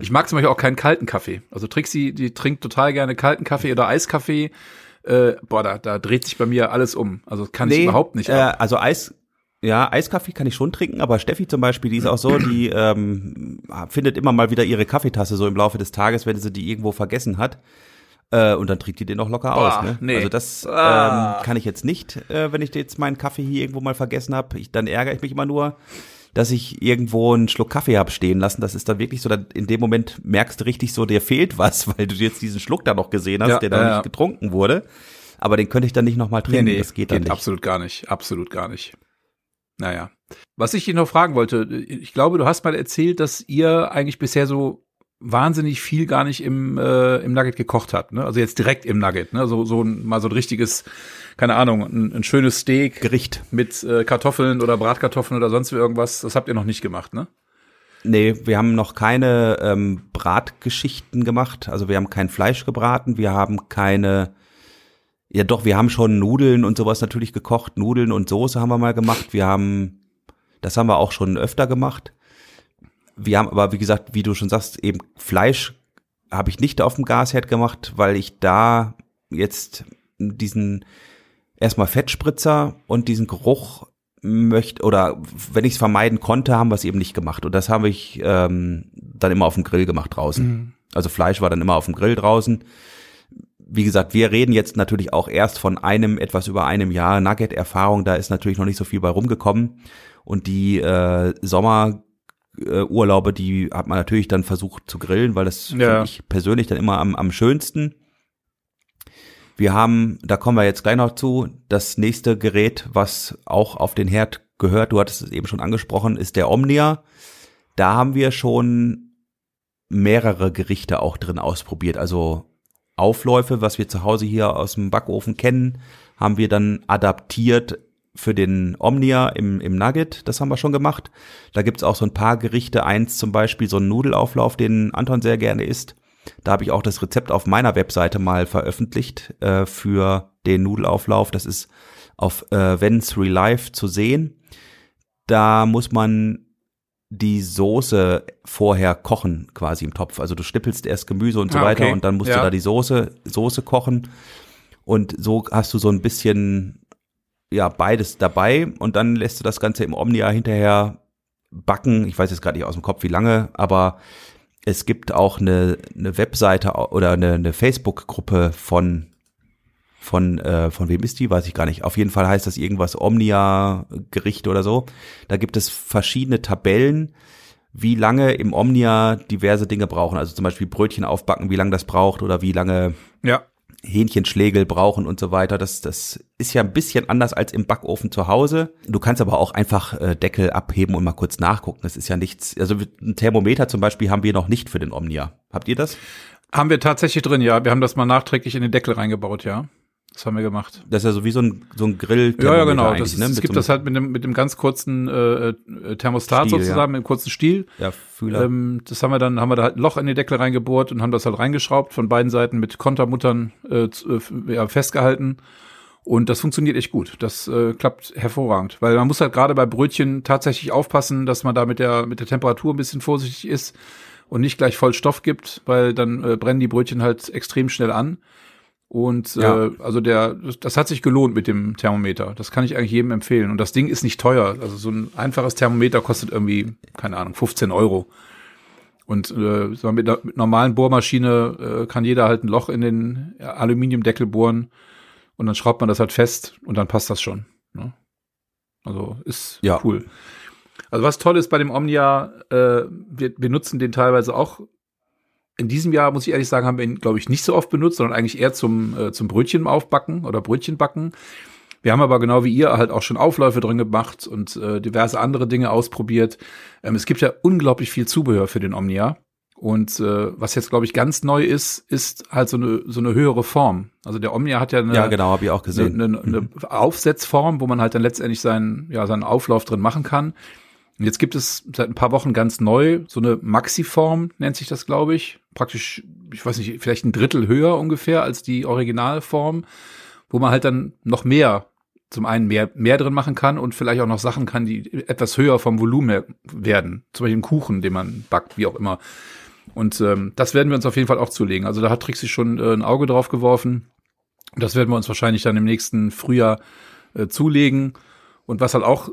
ich mag zum Beispiel auch keinen kalten Kaffee. Also Trixie, die trinkt total gerne kalten Kaffee oder Eiskaffee. Äh, boah, da, da dreht sich bei mir alles um. Also kann nee, ich überhaupt nicht.
Äh, also Eis, ja, Eiskaffee kann ich schon trinken, aber Steffi zum Beispiel, die ist auch so, die ähm, findet immer mal wieder ihre Kaffeetasse so im Laufe des Tages, wenn sie die irgendwo vergessen hat. Äh, und dann trinkt die den noch locker Boah, aus. Ne? Nee. Also das ah. ähm, kann ich jetzt nicht, äh, wenn ich jetzt meinen Kaffee hier irgendwo mal vergessen habe. Dann ärgere ich mich immer nur, dass ich irgendwo einen Schluck Kaffee hab stehen lassen. Das ist dann wirklich so, dann in dem Moment merkst du richtig so, dir fehlt was, weil du jetzt diesen Schluck da noch gesehen hast, ja, der da ja, nicht getrunken wurde. Aber den könnte ich dann nicht nochmal trinken. Nee, nee, das geht, geht dann nicht.
Absolut gar nicht. Absolut gar nicht. Naja. Was ich dich noch fragen wollte, ich glaube, du hast mal erzählt, dass ihr eigentlich bisher so wahnsinnig viel gar nicht im, äh, im Nugget gekocht habt, ne? Also jetzt direkt im Nugget, ne? So, so ein, mal so ein richtiges, keine Ahnung, ein, ein schönes Steak.
Gericht.
Mit äh, Kartoffeln oder Bratkartoffeln oder sonst irgendwas. Das habt ihr noch nicht gemacht, ne?
Nee, wir haben noch keine ähm, Bratgeschichten gemacht. Also wir haben kein Fleisch gebraten, wir haben keine ja, doch, wir haben schon Nudeln und sowas natürlich gekocht. Nudeln und Soße haben wir mal gemacht. Wir haben, das haben wir auch schon öfter gemacht. Wir haben aber, wie gesagt, wie du schon sagst, eben Fleisch habe ich nicht auf dem Gasherd gemacht, weil ich da jetzt diesen erstmal Fettspritzer und diesen Geruch möchte oder wenn ich es vermeiden konnte, haben wir es eben nicht gemacht. Und das habe ich ähm, dann immer auf dem Grill gemacht draußen. Mhm. Also Fleisch war dann immer auf dem Grill draußen wie gesagt, wir reden jetzt natürlich auch erst von einem, etwas über einem Jahr Nugget-Erfahrung. Da ist natürlich noch nicht so viel bei rumgekommen. Und die äh, Sommerurlaube, die hat man natürlich dann versucht zu grillen, weil das ja. finde ich persönlich dann immer am, am schönsten. Wir haben, da kommen wir jetzt gleich noch zu, das nächste Gerät, was auch auf den Herd gehört, du hattest es eben schon angesprochen, ist der Omnia. Da haben wir schon mehrere Gerichte auch drin ausprobiert. Also Aufläufe, was wir zu Hause hier aus dem Backofen kennen, haben wir dann adaptiert für den Omnia im, im Nugget. Das haben wir schon gemacht. Da gibt's auch so ein paar Gerichte. Eins zum Beispiel, so ein Nudelauflauf, den Anton sehr gerne isst. Da habe ich auch das Rezept auf meiner Webseite mal veröffentlicht äh, für den Nudelauflauf. Das ist auf äh, Vents Relive zu sehen. Da muss man die Soße vorher kochen quasi im Topf. Also du schnippelst erst Gemüse und so
Ah,
weiter
okay.
und dann musst
Ja.
du da die Soße, Soße kochen. Und so hast du so ein bisschen, ja, beides dabei und dann lässt du das Ganze im Omnia hinterher backen. Ich weiß jetzt gerade nicht aus dem Kopf, wie lange, aber es gibt auch eine, eine Webseite oder eine, eine Facebook-Gruppe von von äh, von wem ist die, weiß ich gar nicht. Auf jeden Fall heißt das irgendwas Omnia Gericht oder so. Da gibt es verschiedene Tabellen, wie lange im Omnia diverse Dinge brauchen. Also zum Beispiel Brötchen aufbacken, wie lange das braucht oder wie lange
Ja.
Hähnchenschlägel brauchen und so weiter. Das, das ist ja ein bisschen anders als im Backofen zu Hause. Du kannst aber auch einfach äh, Deckel abheben und mal kurz nachgucken. Das ist ja nichts. Also ein Thermometer zum Beispiel haben wir noch nicht für den Omnia. Habt ihr das?
Haben wir tatsächlich drin, ja. Wir haben das mal nachträglich in den Deckel reingebaut, ja. Das haben wir gemacht.
Das ist ja so wie so ein, so ein Grill.
Ja, ja, genau. Das
ne?
Es gibt
so
das halt mit dem, mit dem ganz kurzen äh, äh, Thermostat
Stiel,
sozusagen,
ja.
mit dem kurzen Stiel.
ja, Fühler.
Ähm, das haben wir dann, haben wir da halt ein Loch in den Deckel reingebohrt und haben das halt reingeschraubt, von beiden Seiten mit Kontermuttern äh, äh, ja, festgehalten. Und das funktioniert echt gut. Das äh, klappt hervorragend. Weil man muss halt gerade bei Brötchen tatsächlich aufpassen, dass man da mit der, mit der Temperatur ein bisschen vorsichtig ist und nicht gleich voll Stoff gibt, weil dann äh, brennen die Brötchen halt extrem schnell an. Und
Ja.
äh, also der, das, hat sich gelohnt mit dem Thermometer. Das kann ich eigentlich jedem empfehlen. Und das Ding ist nicht teuer. Also so ein einfaches Thermometer kostet irgendwie, keine Ahnung, 15 Euro. Und äh, so mit, einer- mit normalen Bohrmaschine äh, kann jeder halt ein Loch in den Aluminiumdeckel bohren und dann schraubt man das halt fest und dann passt das schon. Ne? Also ist
Ja.
cool. Also was toll ist bei dem Omnia, äh, wir, wir nutzen den teilweise auch. In diesem Jahr, muss ich ehrlich sagen, haben wir ihn, glaube ich, nicht so oft benutzt, sondern eigentlich eher zum, äh, zum Brötchen aufbacken oder Brötchen backen. Wir haben aber genau wie ihr halt auch schon Aufläufe drin gemacht und äh, diverse andere Dinge ausprobiert. Ähm, es gibt ja unglaublich viel Zubehör für den Omnia. Und äh, was jetzt, glaube ich, ganz neu ist, ist halt so eine, so eine höhere Form. Also der Omnia hat ja eine,
ja, genau, habe ich auch gesehen.
eine, eine, eine Aufsetzform, wo man halt dann letztendlich seinen, ja, seinen Auflauf drin machen kann. Und jetzt gibt es seit ein paar Wochen ganz neu so eine Maxi-Form, nennt sich das, glaube ich. Praktisch, ich weiß nicht, vielleicht ein Drittel höher ungefähr als die Originalform, wo man halt dann noch mehr, zum einen mehr, mehr drin machen kann und vielleicht auch noch Sachen kann, die etwas höher vom Volumen werden. Zum Beispiel einen Kuchen, den man backt, wie auch immer. Und ähm, das werden wir uns auf jeden Fall auch zulegen. Also da hat Trixie schon äh, ein Auge drauf geworfen. Das werden wir uns wahrscheinlich dann im nächsten Frühjahr äh, zulegen. Und was halt auch,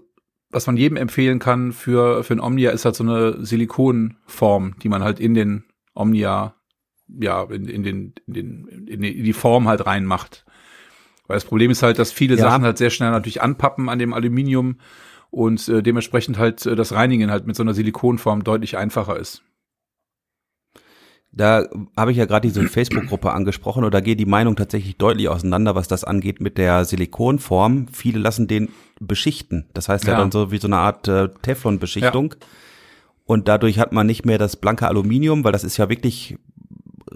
was man jedem empfehlen kann für, für ein Omnia, ist halt so eine Silikonform, die man halt in den Omnia, ja, in, in, den, in, den, in die in die Form halt reinmacht. Weil das Problem ist halt, dass viele
Ja.
Sachen halt sehr schnell natürlich anpappen an dem Aluminium und äh, dementsprechend halt äh, das Reinigen halt mit so einer Silikonform deutlich einfacher ist.
Da habe ich ja gerade diese Facebook-Gruppe angesprochen und da geht die Meinung tatsächlich deutlich auseinander, was das angeht mit der Silikonform. Viele lassen den beschichten. Das heißt ja,
Ja.
dann so wie so eine Art äh, Teflon-Beschichtung. Und dadurch hat man nicht mehr das blanke Aluminium, weil das ist ja wirklich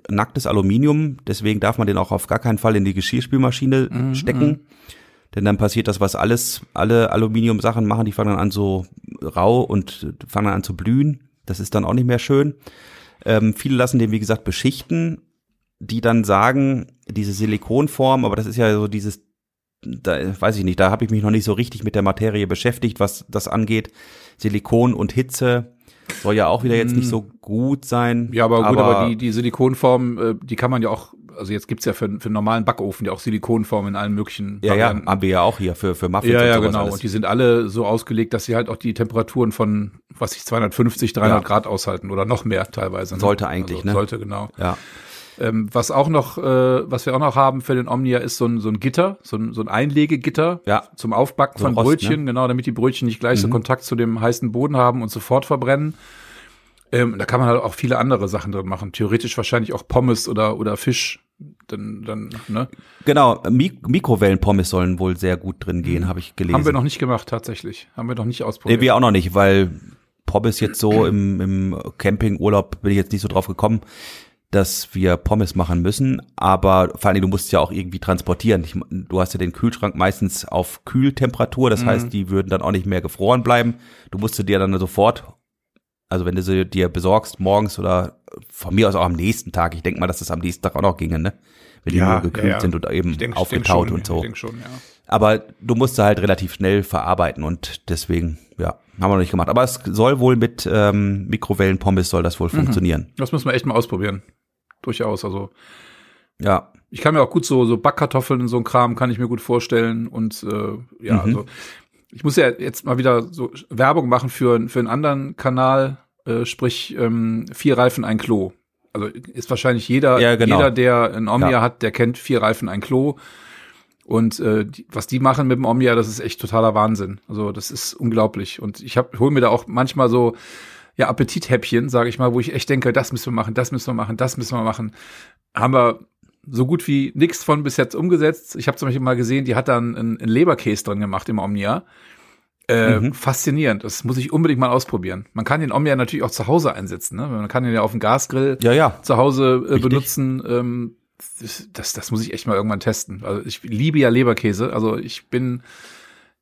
nacktes Aluminium. Deswegen darf man den auch auf gar keinen Fall in die Geschirrspülmaschine
Mhm,
stecken. Denn dann passiert das, was alles, alle Aluminiumsachen machen, die fangen dann an so rau und fangen dann an zu blühen. Das ist dann auch nicht mehr schön. Ähm, viele lassen den, wie gesagt, beschichten, die dann sagen, diese Silikonform, aber das ist ja so dieses, da weiß ich nicht, da habe ich mich noch nicht so richtig mit der Materie beschäftigt, was das angeht. Silikon und Hitze soll ja auch wieder jetzt nicht so gut sein.
Ja, aber gut, aber, die, die Silikonform, äh, die kann man ja auch, also jetzt gibt's ja für, für einen normalen Backofen ja auch Silikonformen in allen möglichen
ja, ja, haben wir ja auch hier für, für Muffins
Ja, ja, genau.
alles.
Und die sind alle so ausgelegt, dass sie halt auch die Temperaturen von, was ich, 250, 300
Ja.
Grad aushalten oder noch mehr teilweise. Ne?
Sollte eigentlich,
also,
ne?
Sollte, genau.
ja.
Ähm, was auch noch, äh, was wir auch noch haben für den Omnia ist so ein, so ein Gitter, so ein, so ein Einlegegitter
Ja.
zum Aufbacken
So
von
Rost,
Brötchen, genau, damit die Brötchen nicht gleich so
Mhm.
Kontakt zu dem heißen Boden haben und sofort verbrennen. Ähm, da kann man halt auch viele andere Sachen drin machen. Theoretisch wahrscheinlich auch Pommes oder, oder Fisch. Dann, dann, ne?
Genau, Mik Mikrowellenpommes sollen wohl sehr gut drin gehen, habe ich gelesen.
Haben wir noch nicht gemacht, tatsächlich. Haben wir noch nicht
Nee,
ausprobiert.
wir auch noch nicht, weil Pommes jetzt so im, im Campingurlaub bin ich jetzt nicht so drauf gekommen, dass wir Pommes machen müssen. Aber vor allen Dingen, du musst es ja auch irgendwie transportieren. Ich, du hast ja den Kühlschrank meistens auf Kühltemperatur, das heißt, die würden dann auch nicht mehr gefroren bleiben. Du musst sie dir dann sofort, also wenn du sie dir besorgst, morgens oder von mir aus auch am nächsten Tag. Ich denke mal, dass das am nächsten Tag auch noch ginge, ne? Wenn die
Ja,
nur gekühlt
ja,
sind und eben
denk-
aufgetaut
schon,
und so.
Schon, ja.
Aber du musst sie halt relativ schnell verarbeiten und deswegen, ja, haben wir noch nicht gemacht. Aber es soll wohl mit ähm, Mikrowellenpommes soll das wohl
Mhm.
funktionieren.
Das müssen wir echt mal ausprobieren. Durchaus. Also
Ja,
ich kann mir auch gut so, so Backkartoffeln und so ein Kram kann ich mir gut vorstellen. Und äh, ja,
Mhm.
also ich muss ja jetzt mal wieder so Werbung machen für, für einen anderen Kanal, äh, sprich ähm, vier Reifen ein Klo. Also ist wahrscheinlich jeder,
Ja, genau.
jeder, der ein Omnia
Ja.
hat, der kennt vier Reifen ein Klo. Und äh, die, was die machen mit dem Omnia, das ist echt totaler Wahnsinn. Also das ist unglaublich. Und ich hab, hol mir da auch manchmal so ja Appetithäppchen, sage ich mal, wo ich echt denke, das müssen wir machen, das müssen wir machen, das müssen wir machen. Haben wir so gut wie nichts von bis jetzt umgesetzt. Ich habe zum Beispiel mal gesehen, die hat dann einen, einen Leberkäse drin gemacht im Omnia. Äh,
Mhm.
Faszinierend. Das muss ich unbedingt mal ausprobieren. Man kann den Omnia natürlich auch zu Hause einsetzen. Ne? Man kann den ja auf dem Gasgrill
ja, ja.
zu Hause äh, benutzen. Ähm, das, das, muss ich echt mal irgendwann testen. Also ich liebe ja Leberkäse. Also ich bin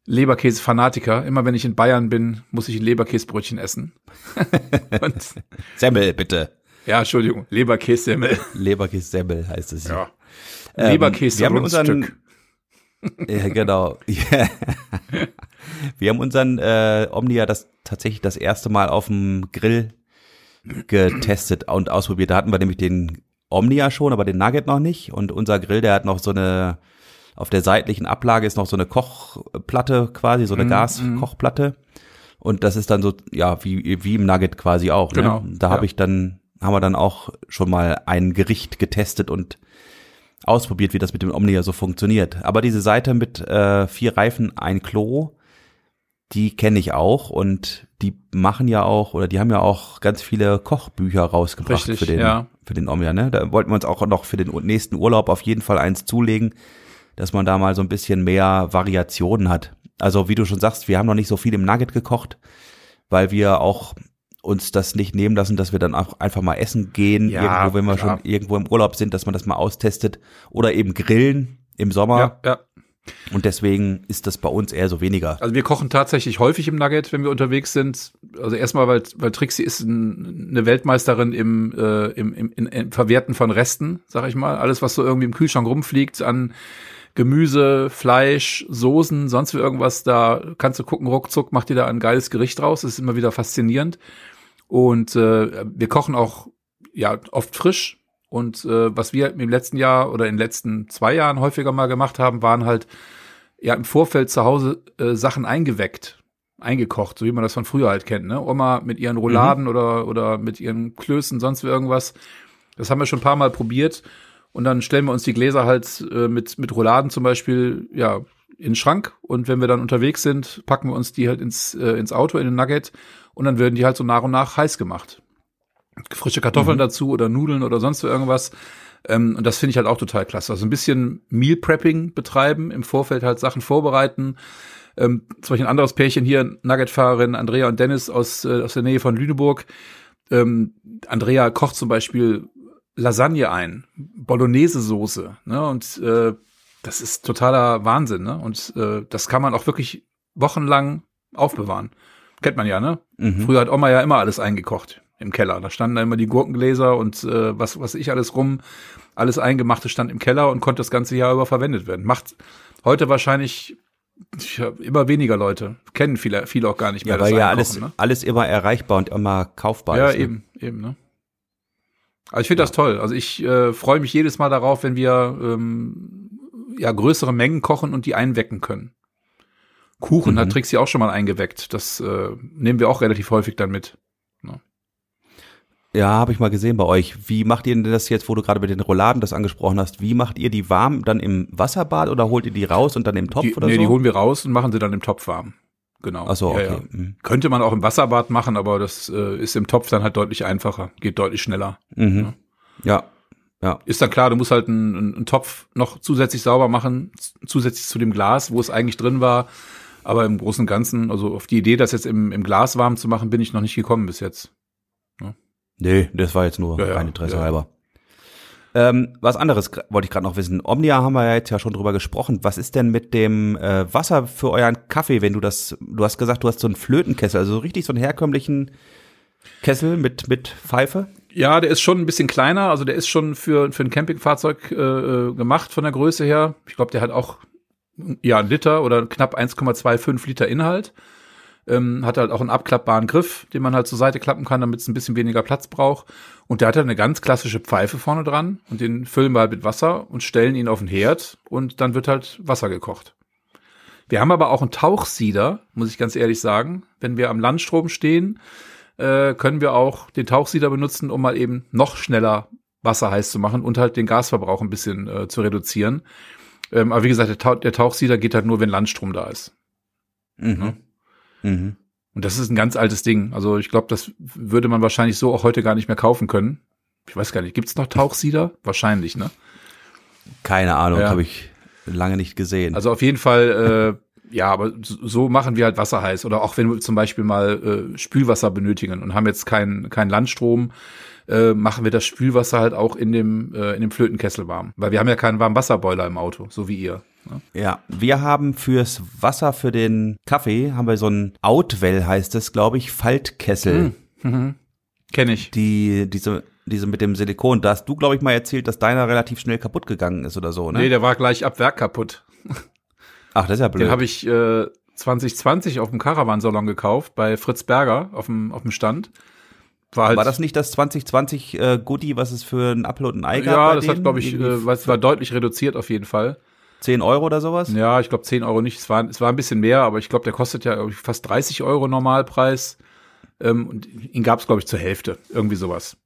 Leberkäse-Fanatiker. Immer wenn ich in Bayern bin, muss ich ein Leberkäsebrötchen essen.
Semmel, bitte.
ja, Entschuldigung, Leberkässemmel.
Leberkäse Semmel heißt es.
Ja.
Ähm,
Leberkäse
wir haben unseren-
Rundstück.
Ja, genau. Wir haben unseren äh, Omnia das tatsächlich das erste Mal auf dem Grill getestet und ausprobiert. Da hatten wir nämlich den Omnia schon, aber den Nugget noch nicht. Und unser Grill, der hat noch so eine, auf der seitlichen Ablage ist noch so eine Kochplatte quasi, so eine
Mhm,
Gaskochplatte. Und das ist dann so, ja, wie, wie im Nugget quasi auch.
Genau,
Ne? Da habe
ja.
ich dann, haben wir dann auch schon mal ein Gericht getestet und ausprobiert, wie das mit dem Omnia so funktioniert. Aber diese Seite mit äh, vier Reifen, ein Klo, die kenne ich auch und die machen ja auch oder die haben ja auch ganz viele Kochbücher rausgebracht
Richtig,
für den
ja.
für den Omnia. Ne? Da wollten wir uns auch noch für den nächsten Urlaub auf jeden Fall eins zulegen, dass man da mal so ein bisschen mehr Variationen hat. Also wie du schon sagst, wir haben noch nicht so viel im Nugget gekocht, weil wir auch uns das nicht nehmen lassen, dass wir dann auch einfach mal essen gehen,
Ja,
irgendwo, wenn wir
klar.
schon irgendwo im Urlaub sind, dass man das mal austestet oder eben grillen im Sommer.
Ja, ja.
Und deswegen ist das bei uns eher so weniger.
Also wir kochen tatsächlich häufig im Nugget, wenn wir unterwegs sind. Also erstmal, weil, weil Trixie ist ein, eine Weltmeisterin im, äh, im, im, im, Verwerten von Resten, sag ich mal. Alles, was so irgendwie im Kühlschrank rumfliegt an Gemüse, Fleisch, Soßen, sonst wie irgendwas, da kannst du gucken, ruckzuck, macht dir da ein geiles Gericht raus. Das ist immer wieder faszinierend. Und äh, wir kochen auch ja oft frisch. Und äh, was wir im letzten Jahr oder in den letzten zwei Jahren häufiger mal gemacht haben, waren halt ja im Vorfeld zu Hause äh, Sachen eingeweckt, eingekocht, so wie man das von früher halt kennt, ne? Oma mit ihren Rouladen oder oder mit ihren Klößen, sonst irgendwas. Das haben wir schon ein paar Mal probiert und dann stellen wir uns die Gläser halt äh, mit mit Rouladen zum Beispiel ja in den Schrank und wenn wir dann unterwegs sind, packen wir uns die halt ins äh, ins Auto in den Nugget und dann werden die halt so nach und nach heiß gemacht. Frische Kartoffeln dazu oder Nudeln oder sonst so irgendwas. Ähm, und das finde ich halt auch total klasse. Also ein bisschen Meal Prepping betreiben, im Vorfeld halt Sachen vorbereiten. Ähm, zum Beispiel ein anderes Pärchen hier, Nugget-Fahrerin Andrea und Dennis aus, äh, aus der Nähe von Lüneburg. Ähm, Andrea kocht zum Beispiel Lasagne ein, Bolognese-Soße, ne? Und äh, das ist totaler Wahnsinn, ne? Und äh, das kann man auch wirklich wochenlang aufbewahren. Kennt man ja, ne?
Mhm.
Früher hat Oma ja immer alles eingekocht im Keller. Da standen da immer die Gurkengläser und äh, was, was ich alles rum, alles Eingemachte stand im Keller und konnte das ganze Jahr über verwendet werden. Macht heute wahrscheinlich ja, immer weniger Leute. Kennen viele, viele auch gar nicht mehr.
Ja, weil ja alles,
ne?
alles immer erreichbar und immer kaufbar
Ja,
ist. ne?
eben, eben, ne? Also ich finde das toll. Also ich äh, freue mich jedes Mal darauf, wenn wir ähm, ja größere Mengen kochen und die einwecken können. Kuchen
Mhm.
hat Trixie auch schon mal eingeweckt. Das äh, nehmen wir auch relativ häufig dann mit.
Ja, habe ich mal gesehen bei euch. Wie macht ihr denn das jetzt, wo du gerade mit den Rouladen das angesprochen hast? Wie macht ihr die warm dann im Wasserbad oder holt ihr die raus und dann im Topf
die,
oder
nee,
so?
die holen wir raus und machen sie dann im Topf warm. Genau.
Ach so,
Ja,
okay.
ja.
Mhm.
Könnte man auch im Wasserbad machen, aber das äh, ist im Topf dann halt deutlich einfacher, geht deutlich schneller.
Mhm. Ja. Ja.
Ist dann klar, du musst halt einen, einen, Topf noch zusätzlich sauber machen, zusätzlich zu dem Glas, wo es eigentlich drin war. Aber im Großen und Ganzen, also auf die Idee, das jetzt im, im Glas warm zu machen, bin ich noch nicht gekommen bis jetzt.
Nee, das war jetzt nur
Ja, ja,
rein Interesse
ja.
halber. Ähm, was anderes wollte ich gerade noch wissen. Omnia haben wir ja jetzt ja schon drüber gesprochen. Was ist denn mit dem äh, Wasser für euren Kaffee, wenn du das, du hast gesagt, du hast so einen Flötenkessel, also so richtig so einen herkömmlichen Kessel mit, mit Pfeife?
Ja, der ist schon ein bisschen kleiner, also der ist schon für, für ein Campingfahrzeug äh, äh gemacht von der Größe her. Ich glaube, der hat auch ja, ein Liter oder knapp 1,25 Liter Inhalt. Ähm, hat halt auch einen abklappbaren Griff, den man halt zur Seite klappen kann, damit es ein bisschen weniger Platz braucht. Und der hat halt eine ganz klassische Pfeife vorne dran und den füllen wir halt mit Wasser und stellen ihn auf den Herd und dann wird halt Wasser gekocht. Wir haben aber auch einen Tauchsieder, muss ich ganz ehrlich sagen. Wenn wir am Landstrom stehen, äh, können wir auch den Tauchsieder benutzen, um mal eben noch schneller Wasser heiß zu machen und halt den Gasverbrauch ein bisschen äh, zu reduzieren. Ähm, aber wie gesagt, der, Tauch, der Tauchsieder geht halt nur, wenn Landstrom da ist.
Mhm.
Ja? Mhm. Und das ist ein ganz altes Ding. Also ich glaube, das würde man wahrscheinlich so auch heute gar nicht mehr kaufen können. Ich weiß gar nicht, gibt's noch Tauchsieder? Wahrscheinlich, ne?
Keine Ahnung, ja. habe ich lange nicht gesehen.
Also auf jeden Fall, äh, ja, aber so machen wir halt Wasser heiß. Oder auch wenn wir zum Beispiel mal äh, Spülwasser benötigen und haben jetzt keinen kein Landstrom, äh, machen wir das Spülwasser halt auch in dem, äh, in dem Flötenkessel warm. Weil wir haben ja keinen warmen Wasserboiler im Auto, so wie ihr.
Ne? Ja, wir haben fürs Wasser für den Kaffee, haben wir so ein Outwell heißt es, glaube ich, Faltkessel.
Mhm. Mhm. Kenne ich.
Die, diese, diese mit dem Silikon. Da hast du, glaube ich, mal erzählt, dass deiner relativ schnell kaputt gegangen ist oder so, ne?
Nee, der war gleich ab Werk kaputt.
Ach, das ist ja blöd.
Den habe ich äh, 2020 auf dem Caravansalon gekauft, bei Fritz Berger auf dem, auf dem Stand.
War, halt, war das nicht das 2020 äh, Goodie, was es für ein Upload und Ei
gab? Ja, das denen? hat, glaube ich, äh, was war deutlich reduziert auf jeden Fall.
10 Euro oder sowas?
Ja, ich glaube 10 Euro nicht. Es war, es war ein bisschen mehr, aber ich glaube, der kostet ja fast 30 Euro Normalpreis. Ähm, und ihn gab es, glaube ich, zur Hälfte. Irgendwie sowas.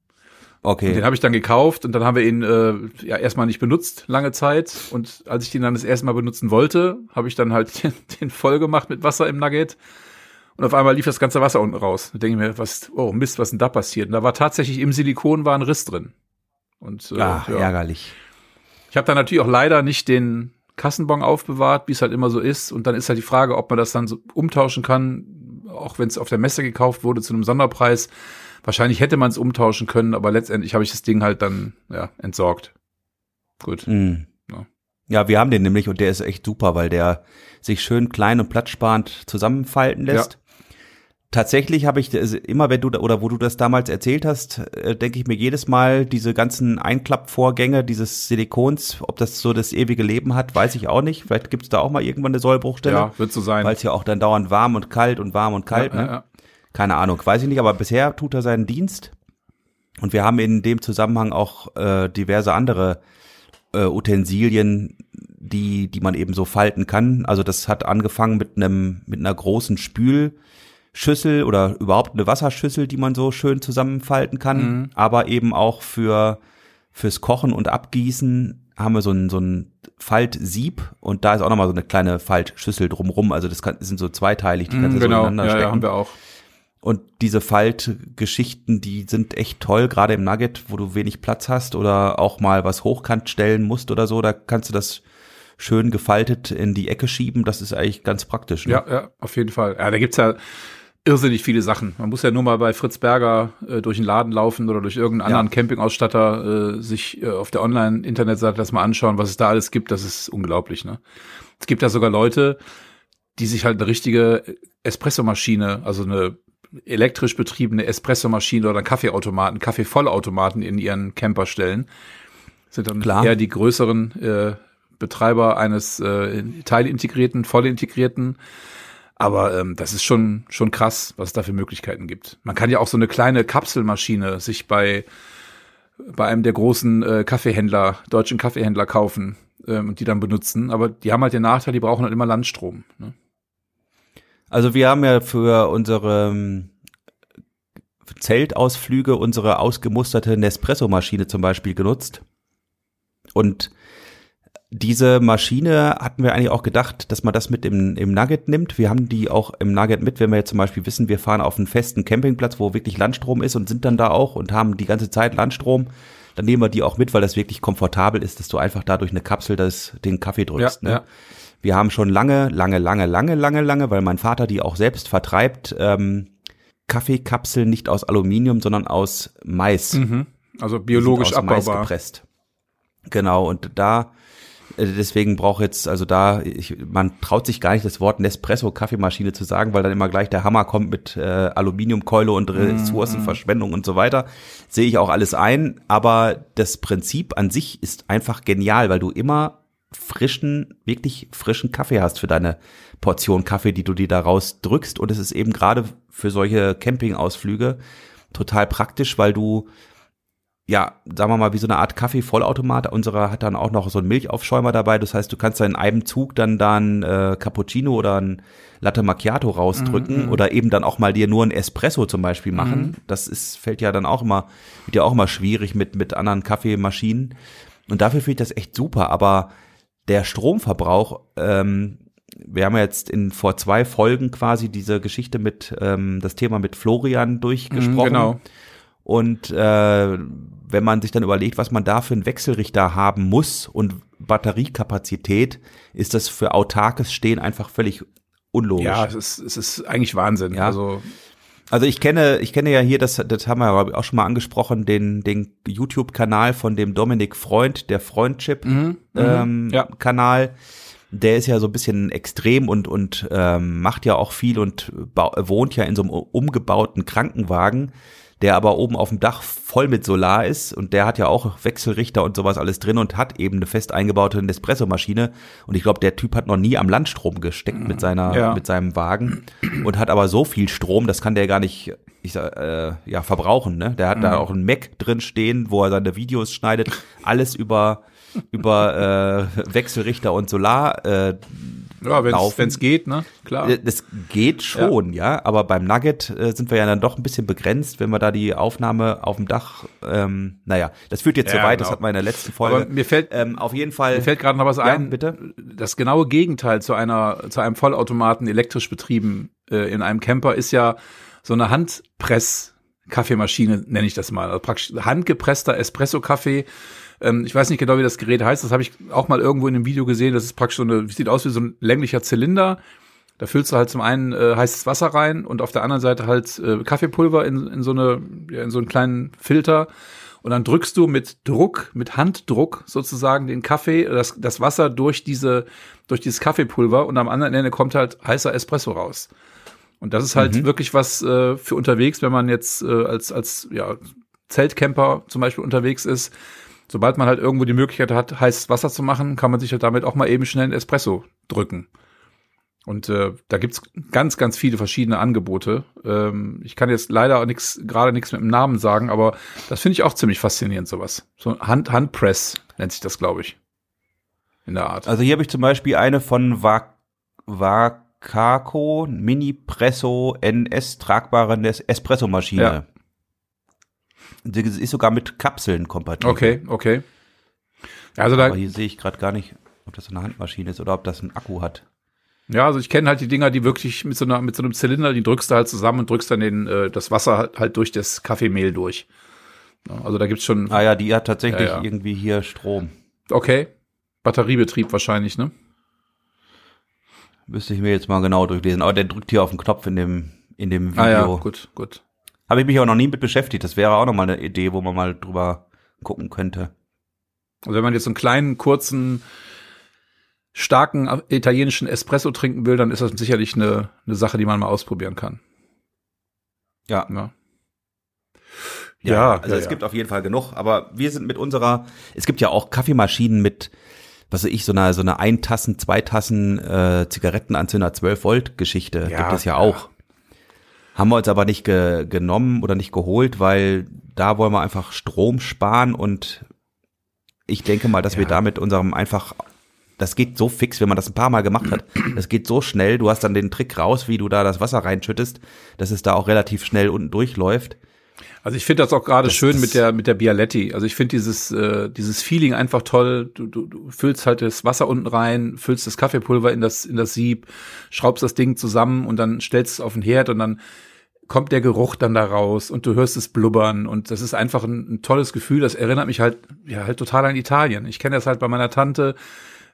Okay. Und
den habe ich dann gekauft und dann haben wir ihn äh, ja erstmal nicht benutzt, lange Zeit. Und als ich den dann das erste Mal benutzen wollte, habe ich dann halt den, den voll gemacht mit Wasser im Nugget. Und auf einmal lief das ganze Wasser unten raus. Da denke ich mir, was, oh Mist, was denn da passiert? Und da war tatsächlich im Silikon war ein Riss drin. Und
äh, Ach, ja. ärgerlich.
Ich habe dann natürlich auch leider nicht den Kassenbon aufbewahrt, wie es halt immer so ist. Und dann ist halt die Frage, ob man das dann so umtauschen kann, auch wenn es auf der Messe gekauft wurde zu einem Sonderpreis. Wahrscheinlich hätte man es umtauschen können, aber letztendlich habe ich das Ding halt dann ja entsorgt. Gut.
Mm. Ja. ja, wir haben den nämlich und der ist echt super, weil der sich schön klein und platzsparend zusammenfalten lässt. Ja tatsächlich habe ich immer, wenn du oder wo du das damals erzählt hast, äh, denke ich mir jedes Mal diese ganzen Einklappvorgänge dieses Silikons, ob das so das ewige Leben hat, weiß ich auch nicht. Vielleicht gibt es da auch mal irgendwann eine Sollbruchstelle.
Ja, wird so sein.
Weil es ja auch dann dauernd warm und kalt und warm und kalt. Ja, ne? ja, Keine Ahnung, weiß ich nicht, aber bisher tut er seinen Dienst. Und wir haben in dem Zusammenhang auch äh, diverse andere äh, Utensilien, die, die man eben so falten kann. Also das hat angefangen mit einem, mit einer großen Spül, Schüssel oder überhaupt eine Wasserschüssel, die man so schön zusammenfalten kann, mhm. aber eben auch für fürs Kochen und Abgießen haben wir so ein so ein Faltsieb und da ist auch nochmal so eine kleine Faltschüssel drumrum. Also das, kann, sind so zweiteilig, die kannst du genau. so ineinander ja, stecken. Ja,
haben wir auch.
Und diese Faltgeschichten, die sind echt toll, gerade im Nugget, wo du wenig Platz hast oder auch mal was hochkant stellen musst oder so, da kannst du das schön gefaltet in die Ecke schieben. Das ist eigentlich ganz praktisch. Ne?
Ja, ja, auf jeden Fall. Ja, da gibt's ja irrsinnig viele Sachen. Man muss ja nur mal bei Fritz Berger äh, durch den Laden laufen oder durch irgendeinen ja. anderen Campingausstatter äh, sich äh, auf der Online-Internetseite das mal anschauen, was es da alles gibt. Das ist unglaublich. Ne? Es gibt ja sogar Leute, die sich halt eine richtige Espressomaschine, also eine elektrisch betriebene Espressomaschine oder Kaffeeautomaten, Kaffeevollautomaten in ihren Camper stellen. Das sind dann Klar. eher die größeren äh, Betreiber eines äh, teilintegrierten, vollintegrierten aber ähm, das ist schon, schon krass, was es da für Möglichkeiten gibt. Man kann ja auch so eine kleine Kapselmaschine sich bei, bei einem der großen äh, Kaffeehändler, deutschen Kaffeehändler kaufen ähm, und die dann benutzen. Aber die haben halt den Nachteil, die brauchen halt immer Landstrom. Ne?
Also wir haben ja für unsere ähm, Zeltausflüge unsere ausgemusterte Nespresso-Maschine zum Beispiel genutzt. Und diese Maschine hatten wir eigentlich auch gedacht, dass man das mit im, im Nugget nimmt. Wir haben die auch im Nugget mit, wenn wir jetzt zum Beispiel wissen, wir fahren auf einen festen Campingplatz, wo wirklich Landstrom ist und sind dann da auch und haben die ganze Zeit Landstrom. Dann nehmen wir die auch mit, weil das wirklich komfortabel ist, dass du einfach da durch eine Kapsel das, den Kaffee drückst. Ja, ne? ja. Wir haben schon lange, lange, lange, lange, lange, lange, weil mein Vater die auch selbst vertreibt, ähm, Kaffeekapseln nicht aus Aluminium, sondern aus Mais.
Mhm. Also biologisch abbaubar. Mais
gepresst. Genau, und da deswegen braucht jetzt, also da, ich, man traut sich gar nicht das Wort Nespresso-Kaffeemaschine zu sagen, weil dann immer gleich der Hammer kommt mit äh, Aluminiumkeule und Ressourcenverschwendung und so weiter. Sehe ich auch alles ein, aber das Prinzip an sich ist einfach genial, weil du immer frischen, wirklich frischen Kaffee hast für deine Portion Kaffee, die du dir daraus drückst. Und es ist eben gerade für solche Campingausflüge total praktisch, weil du ja, sagen wir mal, wie so eine Art Kaffee-Vollautomat. Unserer hat dann auch noch so einen Milchaufschäumer dabei. Das heißt, du kannst da in einem Zug dann da ein äh, Cappuccino oder ein Latte Macchiato rausdrücken
Mhm,
oder eben dann auch mal dir nur ein Espresso zum Beispiel machen.
Mhm.
Das ist, fällt ja dann auch immer, wird ja auch immer schwierig mit, mit anderen Kaffeemaschinen. Und dafür finde ich das echt super. Aber der Stromverbrauch, ähm, wir haben ja jetzt in vor zwei Folgen quasi diese Geschichte mit ähm, das Thema mit Florian durchgesprochen.
genau.
Und äh, wenn man sich dann überlegt, was man da für einen Wechselrichter haben muss und Batteriekapazität, ist das für autarkes Stehen einfach völlig unlogisch.
Ja, es ist, es ist eigentlich Wahnsinn.
Ja.
Also
Also ich kenne, ich kenne ja hier, das, das haben wir auch schon mal angesprochen, den, den YouTube-Kanal von dem Dominik Freund, der Freundship
Mhm,
ähm,
ja.
Der ist ja so ein bisschen extrem und und ähm, macht ja auch viel und wohnt ja in so einem umgebauten Krankenwagen, der aber oben auf dem Dach voll mit Solar ist und der hat ja auch Wechselrichter und sowas alles drin und hat eben eine fest eingebaute Nespresso-Maschine und ich glaube, der Typ hat noch nie am Landstrom gesteckt mit seiner
Ja.
mit seinem Wagen und hat aber so viel Strom, das kann der gar nicht ich sag, äh, ja verbrauchen, ne? Der hat da auch einen Mac drin stehen, wo er seine Videos schneidet, alles über über äh, Wechselrichter und Solar äh,
ja, wenn es geht, ne? Klar.
äh, Das geht schon, ja. aber beim Nugget äh, sind wir ja dann doch ein bisschen begrenzt, wenn wir da die Aufnahme auf dem Dach, ähm, naja, das führt jetzt
Ja,
zu weit, das
genau.
hatten wir in der letzten
Aber
Folge.
mir fällt,
ähm, auf jeden Fall.
mir fällt gerade noch was
ja,
ein.
bitte.
Das genaue Gegenteil zu einer, zu einem Vollautomaten elektrisch betrieben äh, in einem Camper ist ja so eine Handpress-Kaffeemaschine, nenne ich das mal. Also praktisch handgepresster Espresso-Kaffee. Ähm, ich weiß nicht genau, wie das Gerät heißt. Das habe ich auch mal irgendwo in einem Video gesehen. Das ist praktisch so eine, sieht aus wie so ein länglicher Zylinder. Da füllst du halt zum einen äh, heißes Wasser rein und auf der anderen Seite halt äh, Kaffeepulver in, in so eine, ja, in so einen kleinen Filter. Und dann drückst du mit Druck, mit Handdruck sozusagen den Kaffee, das, das Wasser durch diese, durch dieses Kaffeepulver und am anderen Ende kommt halt heißer Espresso raus. Und das ist halt wirklich was äh, für unterwegs, wenn man jetzt äh, als, als ja, Zeltcamper zum Beispiel unterwegs ist. Sobald man halt irgendwo die Möglichkeit hat, heißes Wasser zu machen, kann man sich halt damit auch mal eben schnell einen Espresso drücken. Und äh, da gibt's ganz, ganz viele verschiedene Angebote. Ähm, ich kann jetzt leider nix, gerade nichts mit dem Namen sagen, aber das finde ich auch ziemlich faszinierend, sowas. So Hand, Handpress nennt sich das, glaube ich. In der Art.
Also hier habe ich zum Beispiel eine von Va Vacaco Mini Presso NS tragbare Espresso-Maschine.
Ja.
Die ist sogar mit Kapseln kompatibel.
Okay, okay. Also da,
Aber hier sehe ich gerade gar nicht, ob das eine Handmaschine ist oder ob das einen Akku hat.
Ja, also ich kenne halt die Dinger, die wirklich mit so, einer, mit so einem Zylinder, die drückst du halt zusammen und drückst dann den, äh, das Wasser halt, halt durch das Kaffeemehl durch. Also da gibt's schon,
Ah ja, die hat tatsächlich
Ja, ja.
irgendwie hier Strom.
okay, Batteriebetrieb wahrscheinlich, ne?
Müsste ich mir jetzt mal genau durchlesen. Aber der drückt hier auf den Knopf in dem, in dem Video.
Ah ja, gut, gut.
Habe ich mich auch noch nie mit beschäftigt. Das wäre auch noch mal eine Idee, wo man mal drüber gucken könnte.
Also wenn man jetzt so einen kleinen, kurzen, starken italienischen Espresso trinken will, dann ist das sicherlich eine, eine Sache, die man mal ausprobieren kann.
Ja.
Ja.
Ja, also
ja,
es
ja.
gibt auf jeden Fall genug, aber wir sind mit unserer, es gibt ja auch Kaffeemaschinen mit, was weiß ich, so eine, so eine ein Tassen, zwei Tassen äh, Zigarettenanzünder 12 Volt Geschichte
Ja,
gibt es ja
ja.
auch. Haben wir uns aber nicht ge genommen oder nicht geholt, weil da wollen wir einfach Strom sparen und ich denke mal, dass wir
Ja.
da mit unserem einfach, das geht so fix, wenn man das ein paar Mal gemacht hat. Das geht so schnell, du hast dann den Trick raus, wie du da das Wasser reinschüttest, dass es da auch relativ schnell unten durchläuft.
Also ich finde das auch gerade schön
das-
mit der mit der Bialetti. Also ich finde dieses äh, dieses Feeling einfach toll. Du, du, du füllst halt das Wasser unten rein, füllst das Kaffeepulver in das in das Sieb, schraubst das Ding zusammen und dann stellst es auf den Herd und dann kommt der Geruch dann da raus und du hörst es blubbern und das ist einfach ein, ein tolles Gefühl. Das erinnert mich halt ja halt total an Italien. Ich kenne das halt bei meiner Tante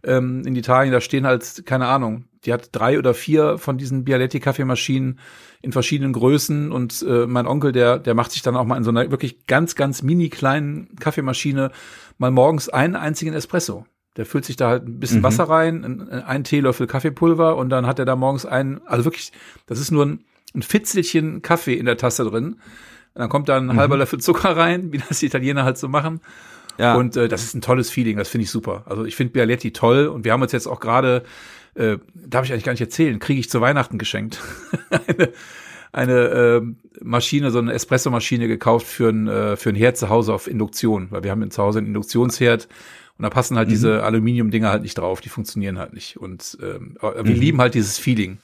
ähm, in Italien. Da stehen halt keine Ahnung. Die hat drei oder vier von diesen Bialetti Kaffeemaschinen in verschiedenen Größen und äh, mein Onkel, der, der macht sich dann auch mal in so einer wirklich ganz, ganz mini kleinen Kaffeemaschine mal morgens einen einzigen Espresso. Der füllt sich da halt ein bisschen
Mhm.
Wasser rein, ein, ein Teelöffel Kaffeepulver und dann hat er da morgens einen, also wirklich, das ist nur ein, ein Fitzelchen Kaffee in der Tasse drin. Und dann kommt da ein
Mhm.
halber Löffel Zucker rein, wie das die Italiener halt so machen.
Ja.
Und äh, das ist ein tolles Feeling, das finde ich super. Also ich finde Bialetti toll und wir haben uns jetzt auch gerade, äh, darf ich eigentlich gar nicht erzählen, kriege ich zu Weihnachten geschenkt. eine eine äh, Maschine, so eine Espresso-Maschine gekauft für ein, äh, für ein Herd zu Hause auf Induktion, weil wir haben zu Hause einen Induktionsherd und da passen halt diese Aluminium-Dinger halt nicht drauf, die funktionieren halt nicht. Und ähm, wir lieben halt dieses Feeling,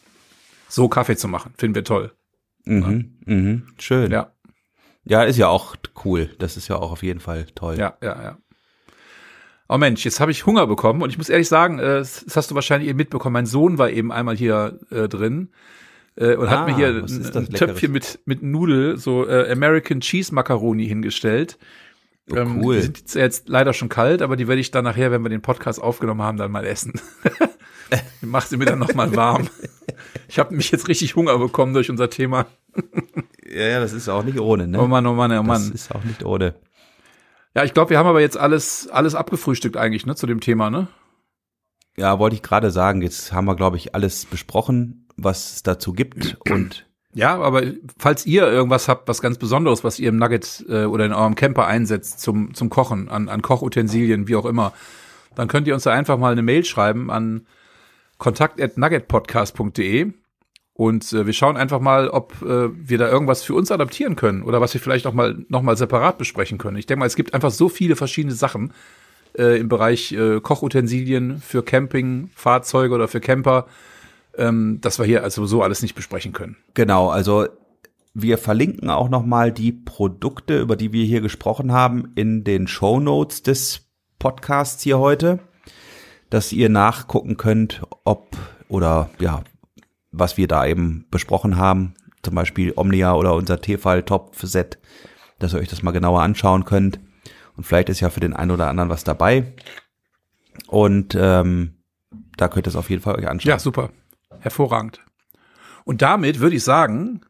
so Kaffee zu machen, finden wir toll.
Mhm, mhm, schön.
Ja,
Ja, ist ja auch cool. Das ist ja auch auf jeden Fall toll.
ja, ja, ja. Oh Mensch, jetzt habe ich Hunger bekommen und ich muss ehrlich sagen, äh, das hast du wahrscheinlich eben mitbekommen. Mein Sohn war eben einmal hier äh, drin äh, und hat
Ah,
mir hier ein, Töpfchen mit mit Nudel, so äh, American Cheese Macaroni hingestellt.
Oh,
Ähm,
cool.
Die sind jetzt, jetzt leider schon kalt, aber die werde ich dann nachher, wenn wir den Podcast aufgenommen haben, dann mal essen. Die macht sie mir dann noch mal warm. Ich habe mich jetzt richtig Hunger bekommen durch unser Thema.
Ja, ja, das ist auch nicht ohne, ne?
Oh Mann, oh Mann, oh
das
Mann.
ist auch nicht ohne.
Ja, ich glaube, wir haben aber jetzt alles alles abgefrühstückt eigentlich, ne, zu dem Thema, ne?
Ja, wollte ich gerade sagen. Jetzt haben wir, glaube ich, alles besprochen, was es dazu gibt. Und
Ja, aber falls ihr irgendwas habt, was ganz Besonderes, was ihr im Nugget äh, oder in eurem Camper einsetzt zum, zum Kochen, an, an Kochutensilien, wie auch immer, dann könnt ihr uns da einfach mal eine Mail schreiben an kontakt.nuggetpodcast.de und äh, wir schauen einfach mal, ob äh, wir da irgendwas für uns adaptieren können oder was wir vielleicht noch mal, noch mal separat besprechen können. Ich denke mal, es gibt einfach so viele verschiedene Sachen äh, im Bereich äh, Kochutensilien für Camping, Fahrzeuge oder für Camper, ähm, dass wir hier also so alles nicht besprechen können.
genau, also wir verlinken auch nochmal die Produkte, über die wir hier gesprochen haben, in den Show Notes des Podcasts hier heute, dass ihr nachgucken könnt, ob oder ja, was wir da eben besprochen haben, zum Beispiel Omnia oder unser Tefal-Topf-Set, dass ihr euch das mal genauer anschauen könnt. Und vielleicht ist ja für den einen oder anderen was dabei. Und ähm, da könnt ihr es auf jeden Fall euch anschauen.
Ja, super. Hervorragend. Und damit würde ich sagen,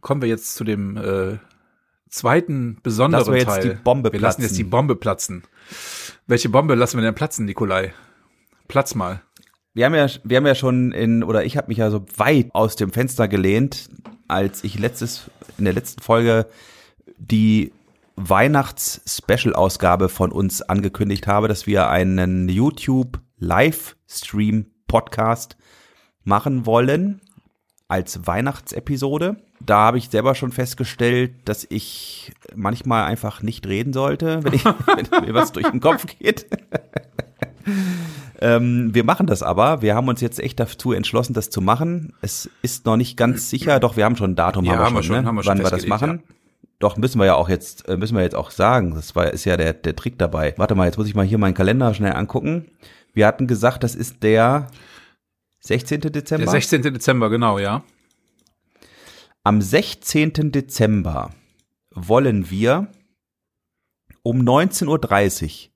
kommen wir jetzt zu dem äh, zweiten besonderen
Lassen wir jetzt
Teil.
die Bombe
wir lassen
platzen.
jetzt die Bombe platzen. Welche Bombe lassen wir denn platzen, Nikolai? Platz mal.
Wir haben ja, wir haben ja schon in, oder ich habe mich ja so weit aus dem Fenster gelehnt, als ich letztes, in der letzten Folge die Weihnachts-Special-Ausgabe von uns angekündigt habe, dass wir einen YouTube-Livestream-Podcast machen wollen als Weihnachtsepisode. Da habe ich selber schon festgestellt, dass ich manchmal einfach nicht reden sollte, wenn, ich, wenn mir was durch den Kopf geht. Ähm, wir machen das aber. Wir haben uns jetzt echt dazu entschlossen, das zu machen. Es ist noch nicht ganz sicher, doch wir haben schon ein Datum,
Ja,
haben wir
haben wir
schon, ne?
haben wir schon
wann wir das machen. Doch müssen wir ja auch jetzt, äh, müssen wir jetzt auch sagen. Das war ist ja der der Trick dabei. Warte mal, jetzt muss ich mal hier meinen Kalender schnell angucken. Wir hatten gesagt, das ist der 16. Dezember.
Der 16. Dezember, genau, ja.
Am 16. Dezember wollen wir um 19.30 Uhr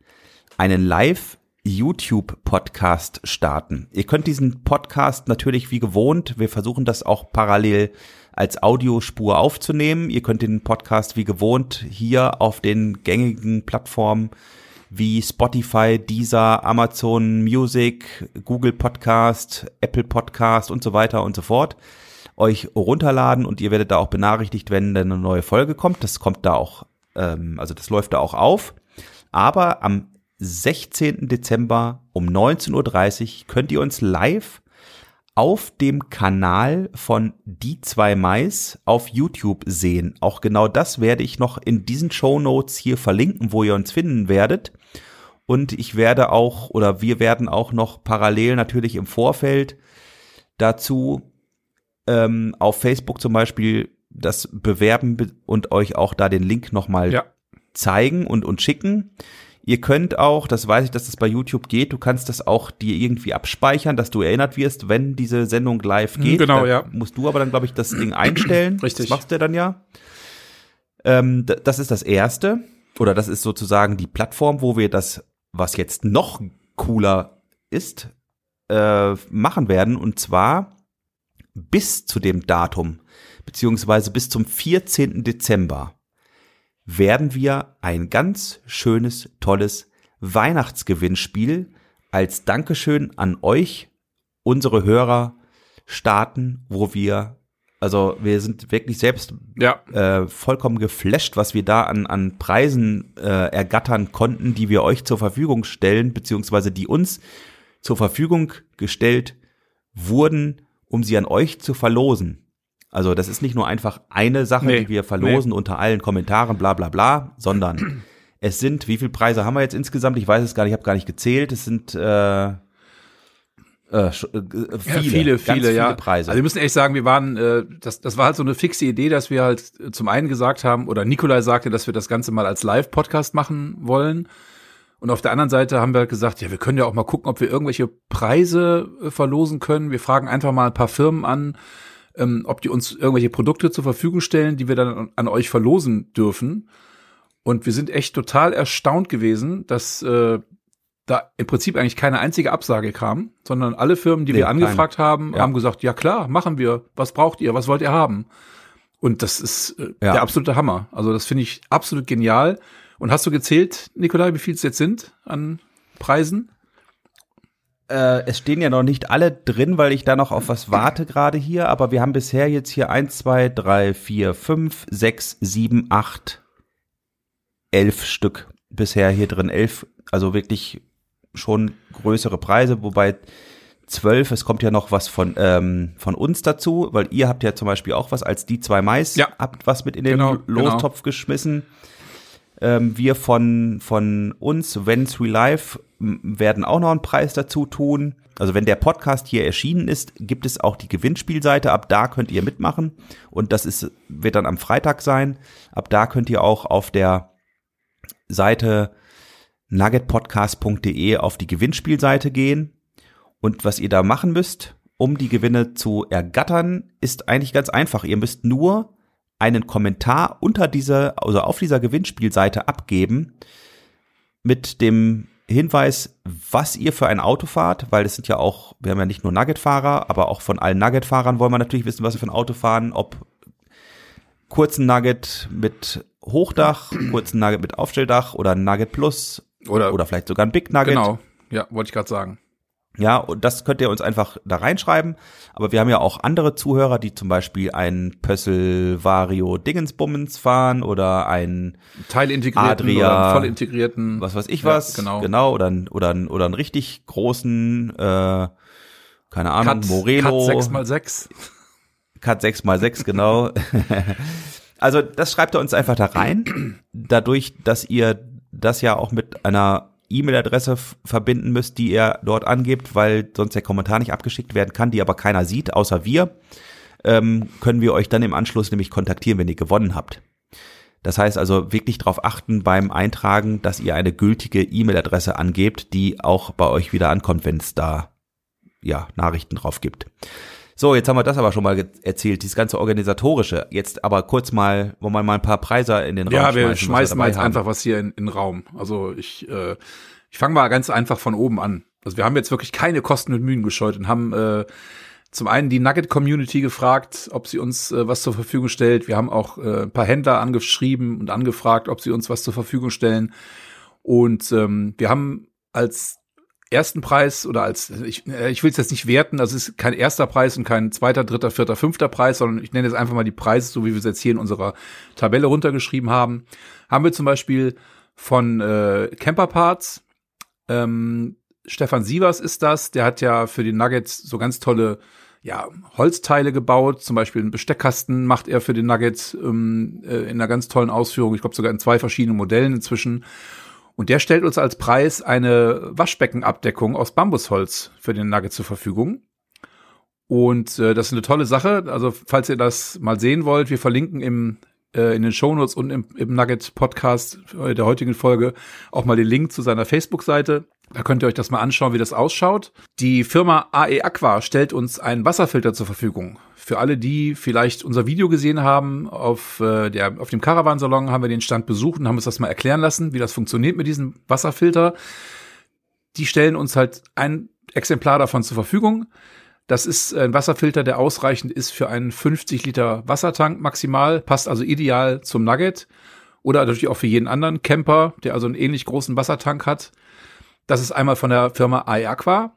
einen Live YouTube-Podcast starten. Ihr könnt diesen Podcast natürlich wie gewohnt, wir versuchen das auch parallel als Audiospur aufzunehmen. Ihr könnt den Podcast wie gewohnt hier auf den gängigen Plattformen wie Spotify, Deezer, Amazon Music, Google Podcast, Apple Podcast und so weiter und so fort euch runterladen und ihr werdet da auch benachrichtigt, wenn dann eine neue Folge kommt. Das kommt da auch, ähm, also das läuft da auch auf. Aber am 16. Dezember um 19.30 Uhr könnt ihr uns live auf dem Kanal von Die zwei Mais auf YouTube sehen. Auch genau das werde ich noch in diesen Show Notes hier verlinken, wo ihr uns finden werdet. Und ich werde auch, oder wir werden auch noch parallel natürlich im Vorfeld dazu ähm, auf Facebook zum Beispiel das bewerben be- und euch auch da den Link nochmal
Ja.
zeigen und, und schicken. Ihr könnt auch, das weiß ich, dass das bei YouTube geht, du kannst das auch dir irgendwie abspeichern, dass du erinnert wirst, wenn diese Sendung live
Mhm,
geht.
genau,
da
ja.
Musst du aber dann, glaube ich, das Ding einstellen.
Richtig.
Das machst du dann ja. Ähm, das ist das Erste. Oder das ist sozusagen die Plattform, wo wir das, was jetzt noch cooler ist, äh, machen werden. Und zwar bis zu dem Datum, beziehungsweise bis zum 14. Dezember, werden wir ein ganz schönes, tolles Weihnachtsgewinnspiel als Dankeschön an euch, unsere Hörer, starten, wo wir, also wir sind wirklich selbst
Ja.
äh, vollkommen geflasht, was wir da an, an Preisen äh, ergattern konnten, die wir euch zur Verfügung stellen, beziehungsweise die uns zur Verfügung gestellt wurden, um sie an euch zu verlosen. Also das ist nicht nur einfach eine Sache,
Nee,
die wir verlosen unter allen Kommentaren, bla bla bla, sondern es sind, wie viele Preise haben wir jetzt insgesamt? Ich weiß es gar nicht, ich habe gar nicht gezählt. Es sind äh, äh, sch- äh, viele,
Ja, viele, viele,
viele
ja.
Preise.
Also wir müssen echt sagen, wir waren, äh, das, das war halt so eine fixe Idee, dass wir halt äh, zum einen gesagt haben, oder Nikolai sagte, dass wir das Ganze mal als Live-Podcast machen wollen. Und auf der anderen Seite haben wir halt gesagt, ja, wir können ja auch mal gucken, ob wir irgendwelche Preise äh, verlosen können. Wir fragen einfach mal ein paar Firmen an, ähm, ob die uns irgendwelche Produkte zur Verfügung stellen, die wir dann an, euch verlosen dürfen. Und wir sind echt total erstaunt gewesen, dass äh, da im Prinzip eigentlich keine einzige Absage kam, sondern alle Firmen, die
Nee,
wir
keine.
angefragt haben,
Ja.
haben gesagt, ja klar, machen wir. Was braucht ihr? Was wollt ihr haben? Und das ist äh,
Ja.
der absolute Hammer. Also das finde ich absolut genial. Und hast du gezählt, Nikolai, wie viel es jetzt sind an Preisen?
Äh, es stehen ja noch nicht alle drin, weil ich da noch auf was warte gerade hier, aber wir haben bisher jetzt hier eins, zwei, drei, vier, fünf, sechs, sieben, acht, elf Stück bisher hier drin. Elf, also wirklich schon größere Preise, wobei zwölf, es kommt ja noch was von, ähm, von uns dazu, weil ihr habt ja zum Beispiel auch was als die zwei Mais,
Ja.
habt was mit in den
Genau,
Lostopf geschmissen. Ähm, wir von, von uns, When's We Live, werden auch noch einen Preis dazu tun. Also wenn der Podcast hier erschienen ist, gibt es auch die Gewinnspielseite. Ab da könnt ihr mitmachen. Und das ist, wird dann am Freitag sein. Ab da könnt ihr auch auf der Seite nuggetpodcast.de auf die Gewinnspielseite gehen. Und was ihr da machen müsst, um die Gewinne zu ergattern, ist eigentlich ganz einfach. Ihr müsst nur einen Kommentar unter dieser, also auf dieser Gewinnspielseite abgeben mit dem Hinweis, was ihr für ein Auto fahrt, weil es sind ja auch, wir haben ja nicht nur Nugget-Fahrer, aber auch von allen Nugget-Fahrern wollen wir natürlich wissen, was sie für ein Auto fahren, ob kurzen Nugget mit Hochdach, kurzen Nugget mit Aufstelldach oder Nugget Plus
Oder,
oder vielleicht sogar ein Big Nugget.
genau. Ja, wollte ich gerade sagen.
Ja, und das könnt ihr uns einfach da reinschreiben. Aber wir haben ja auch andere Zuhörer, die zum Beispiel einen Pössl Vario Dingensbummens fahren oder einen,
Teilintegrierten
Adria,
oder voll integrierten.
was weiß ich
Ja,
was,
genau.
genau, oder, einen- oder, einen- oder einen richtig großen, äh, keine Ahnung, Morelo.
Cut 6x6.
Cut 6x6, genau. also das schreibt ihr uns einfach da rein. Dadurch, dass ihr das ja auch mit einer E-Mail-Adresse verbinden müsst, die ihr dort angebt, weil sonst der Kommentar nicht abgeschickt werden kann, die aber keiner sieht, außer wir, ähm, können wir euch dann im Anschluss nämlich kontaktieren, wenn ihr gewonnen habt. Das heißt also wirklich darauf achten beim Eintragen, dass ihr eine gültige E-Mail-Adresse angebt, die auch bei euch wieder ankommt, wenn es da ja Nachrichten drauf gibt. So, jetzt haben wir das aber schon mal erzählt, dieses ganze organisatorische. Jetzt aber kurz mal, wollen wir mal ein paar Preise in den Raum
Ja, wir
schmeißen, was
schmeißen mal jetzt
haben.
einfach was hier in, in den Raum. Also ich, äh, ich fange mal ganz einfach von oben an. Also wir haben jetzt wirklich keine Kosten und Mühen gescheut und haben äh, zum einen die Nugget Community gefragt, ob sie uns äh, was zur Verfügung stellt. Wir haben auch äh, ein paar Händler angeschrieben und angefragt, ob sie uns was zur Verfügung stellen. Und ähm, wir haben als ersten Preis oder als ich, äh, ich will es jetzt nicht werten, das ist kein erster Preis und kein zweiter, dritter, vierter, fünfter Preis, sondern ich nenne jetzt einfach mal die Preise, so wie wir es jetzt hier in unserer Tabelle runtergeschrieben haben. Haben wir zum Beispiel von äh, Camper Parts, ähm, Stefan Sievers ist das, der hat ja für die Nuggets so ganz tolle ja, Holzteile gebaut, zum Beispiel einen Besteckkasten macht er für den Nugget ähm, äh, in einer ganz tollen Ausführung, ich glaube sogar in zwei verschiedenen Modellen inzwischen. Und der stellt uns als Preis eine Waschbeckenabdeckung aus Bambusholz für den Nugget zur Verfügung. Und äh, das ist eine tolle Sache. Also falls ihr das mal sehen wollt, wir verlinken im äh, in den Shownotes und im, im Nugget Podcast der heutigen Folge auch mal den Link zu seiner Facebook-Seite. Da könnt ihr euch das mal anschauen, wie das ausschaut. Die Firma AE Aqua stellt uns einen Wasserfilter zur Verfügung. Für alle, die vielleicht unser Video gesehen haben, auf, äh, der, auf dem Caravansalon haben wir den Stand besucht und haben uns das mal erklären lassen, wie das funktioniert mit diesem Wasserfilter. Die stellen uns halt ein Exemplar davon zur Verfügung. Das ist ein Wasserfilter, der ausreichend ist für einen 50 Liter Wassertank maximal, passt also ideal zum Nugget. oder natürlich auch für jeden anderen Camper, der also einen ähnlich großen Wassertank hat. Das ist einmal von der Firma iAqua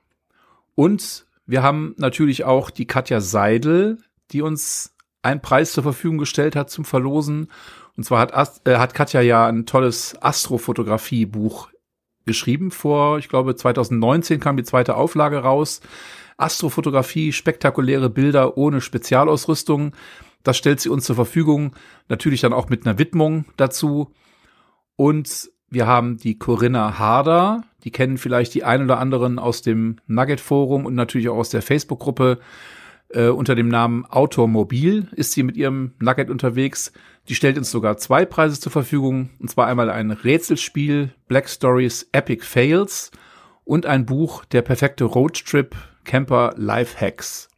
und wir haben natürlich auch die Katja Seidel, die uns einen Preis zur Verfügung gestellt hat zum Verlosen. Und zwar hat, äh, hat Katja ja ein tolles Astrofotografie-Buch geschrieben vor, ich glaube 2019 kam die zweite Auflage raus. Astrofotografie, spektakuläre Bilder ohne Spezialausrüstung. Das stellt sie uns zur Verfügung. Natürlich dann auch mit einer Widmung dazu. Und wir haben die Corinna Harder. Die kennen vielleicht die ein oder anderen aus dem Nugget Forum und natürlich auch aus der Facebook-Gruppe. Äh, unter dem Namen Automobil ist sie mit ihrem Nugget unterwegs. Die stellt uns sogar zwei Preise zur Verfügung. Und zwar einmal ein Rätselspiel Black Stories Epic Fails und ein Buch Der perfekte Roadtrip Camper Life Hacks.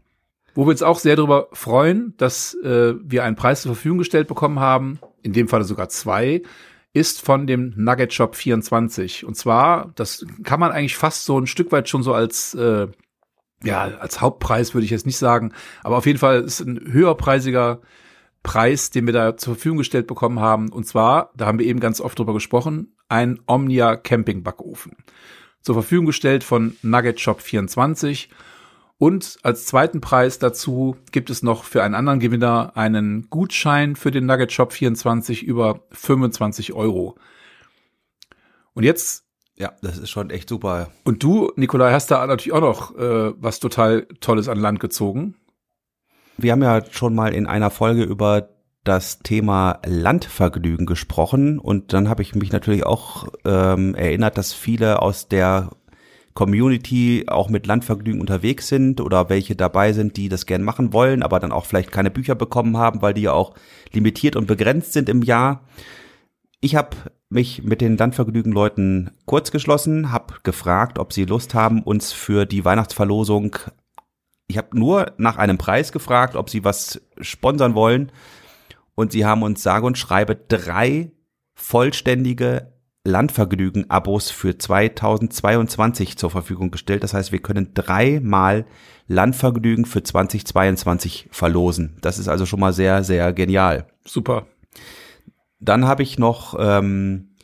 Wo wir uns auch sehr darüber freuen, dass äh, wir einen Preis zur Verfügung gestellt bekommen haben, in dem Falle sogar zwei, ist von dem Nugget Shop 24. Und zwar, das kann man eigentlich fast so ein Stück weit schon so als äh, ja, als Hauptpreis würde ich jetzt nicht sagen, aber auf jeden Fall ist ein höherpreisiger Preis, den wir da zur Verfügung gestellt bekommen haben. Und zwar, da haben wir eben ganz oft drüber gesprochen, ein Omnia Camping Backofen. Zur Verfügung gestellt von Nugget Shop 24 und als zweiten Preis dazu gibt es noch für einen anderen Gewinner einen Gutschein für den Nugget Shop 24 über 25 Euro. Und jetzt.
Ja, das ist schon echt super.
Und du, Nikolai, hast da natürlich auch noch äh, was total Tolles an Land gezogen.
Wir haben ja schon mal in einer Folge über das Thema Landvergnügen gesprochen und dann habe ich mich natürlich auch ähm, erinnert, dass viele aus der Community auch mit Landvergnügen unterwegs sind oder welche dabei sind, die das gern machen wollen, aber dann auch vielleicht keine Bücher bekommen haben, weil die ja auch limitiert und begrenzt sind im Jahr. Ich habe mich mit den Landvergnügen-Leuten kurz geschlossen, habe gefragt, ob sie Lust haben, uns für die Weihnachtsverlosung, ich habe nur nach einem Preis gefragt, ob sie was sponsern wollen. Und sie haben uns sage und schreibe drei vollständige Landvergnügen-Abos für 2022 zur Verfügung gestellt. Das heißt, wir können dreimal Landvergnügen für 2022 verlosen. Das ist also schon mal sehr, sehr genial.
Super.
Dann habe ich noch ähm,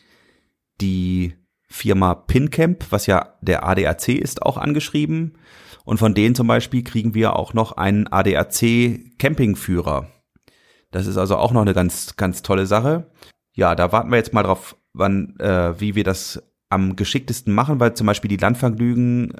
die Firma PinCamp, was ja der ADAC ist, auch angeschrieben. Und von denen zum Beispiel kriegen wir auch noch einen ADAC Campingführer. Das ist also auch noch eine ganz, ganz tolle Sache. Ja, da warten wir jetzt mal drauf wann, äh, wie wir das am geschicktesten machen, weil zum Beispiel die Landvergnügen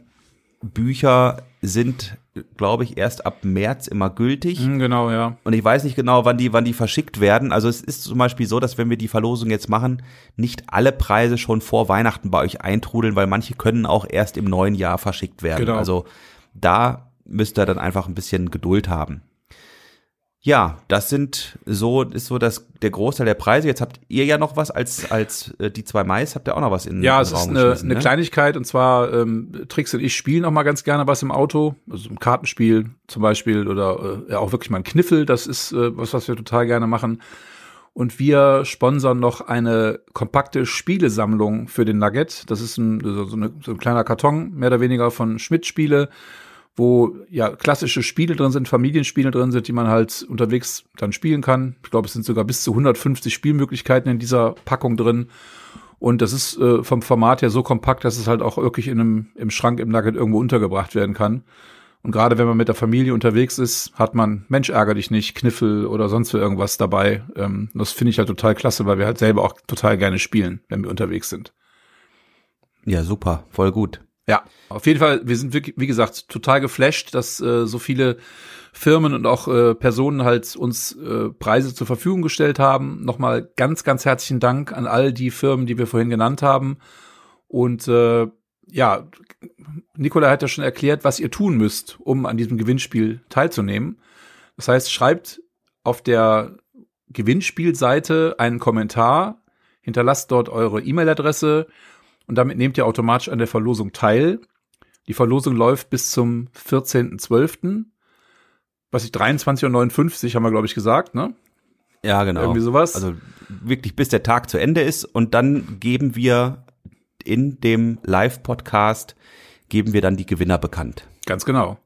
Bücher sind, glaube ich, erst ab März immer gültig.
Mhm, genau, ja.
Und ich weiß nicht genau, wann die, wann die verschickt werden. Also es ist zum Beispiel so, dass wenn wir die Verlosung jetzt machen, nicht alle Preise schon vor Weihnachten bei euch eintrudeln, weil manche können auch erst im neuen Jahr verschickt werden. Genau. Also da müsst ihr dann einfach ein bisschen Geduld haben. Ja, das sind so, ist so das, der Großteil der Preise. Jetzt habt ihr ja noch was als, als äh, die zwei Mais, habt ihr auch noch was in
Ja, es ist eine, eine ne? Kleinigkeit und zwar ähm, Tricks und ich spielen auch mal ganz gerne was im Auto, also ein Kartenspiel zum Beispiel oder äh, ja, auch wirklich mal ein Kniffel, das ist äh, was, was wir total gerne machen. Und wir sponsern noch eine kompakte Spielesammlung für den Nugget. Das ist ein, so, eine, so ein kleiner Karton, mehr oder weniger von Schmidt-Spiele wo ja klassische Spiele drin sind, Familienspiele drin sind, die man halt unterwegs dann spielen kann. Ich glaube, es sind sogar bis zu 150 Spielmöglichkeiten in dieser Packung drin. Und das ist äh, vom Format her so kompakt, dass es halt auch wirklich in einem, im Schrank im Nugget irgendwo untergebracht werden kann. Und gerade wenn man mit der Familie unterwegs ist, hat man Mensch ärger dich nicht, Kniffel oder sonst irgendwas dabei. Ähm, das finde ich halt total klasse, weil wir halt selber auch total gerne spielen, wenn wir unterwegs sind.
Ja, super, voll gut.
Ja, auf jeden Fall, wir sind wirklich, wie gesagt, total geflasht, dass äh, so viele Firmen und auch äh, Personen halt uns äh, Preise zur Verfügung gestellt haben. Nochmal ganz, ganz herzlichen Dank an all die Firmen, die wir vorhin genannt haben. Und äh, ja, Nikola hat ja schon erklärt, was ihr tun müsst, um an diesem Gewinnspiel teilzunehmen. Das heißt, schreibt auf der Gewinnspielseite einen Kommentar, hinterlasst dort eure E-Mail-Adresse und damit nehmt ihr automatisch an der Verlosung teil. Die Verlosung läuft bis zum 14.12. Was ich 23.59 Uhr haben wir, glaube ich, gesagt, ne?
Ja, genau.
Irgendwie sowas.
Also wirklich bis der Tag zu Ende ist und dann geben wir in dem Live-Podcast geben wir dann die Gewinner bekannt.
Ganz genau.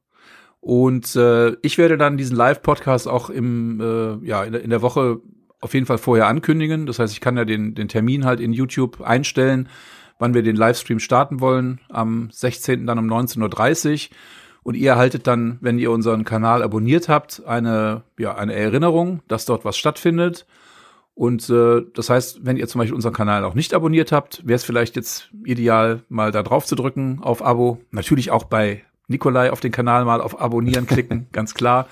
Und äh, ich werde dann diesen Live-Podcast auch im, äh, ja, in der, in der Woche auf jeden Fall vorher ankündigen. Das heißt, ich kann ja den, den Termin halt in YouTube einstellen, wann wir den Livestream starten wollen. Am 16. dann um 19.30 Uhr. Und ihr erhaltet dann, wenn ihr unseren Kanal abonniert habt, eine, ja, eine Erinnerung, dass dort was stattfindet. Und äh, das heißt, wenn ihr zum Beispiel unseren Kanal auch nicht abonniert habt, wäre es vielleicht jetzt ideal, mal da drauf zu drücken auf Abo. Natürlich auch bei Nikolai auf den Kanal mal auf Abonnieren klicken, ganz klar.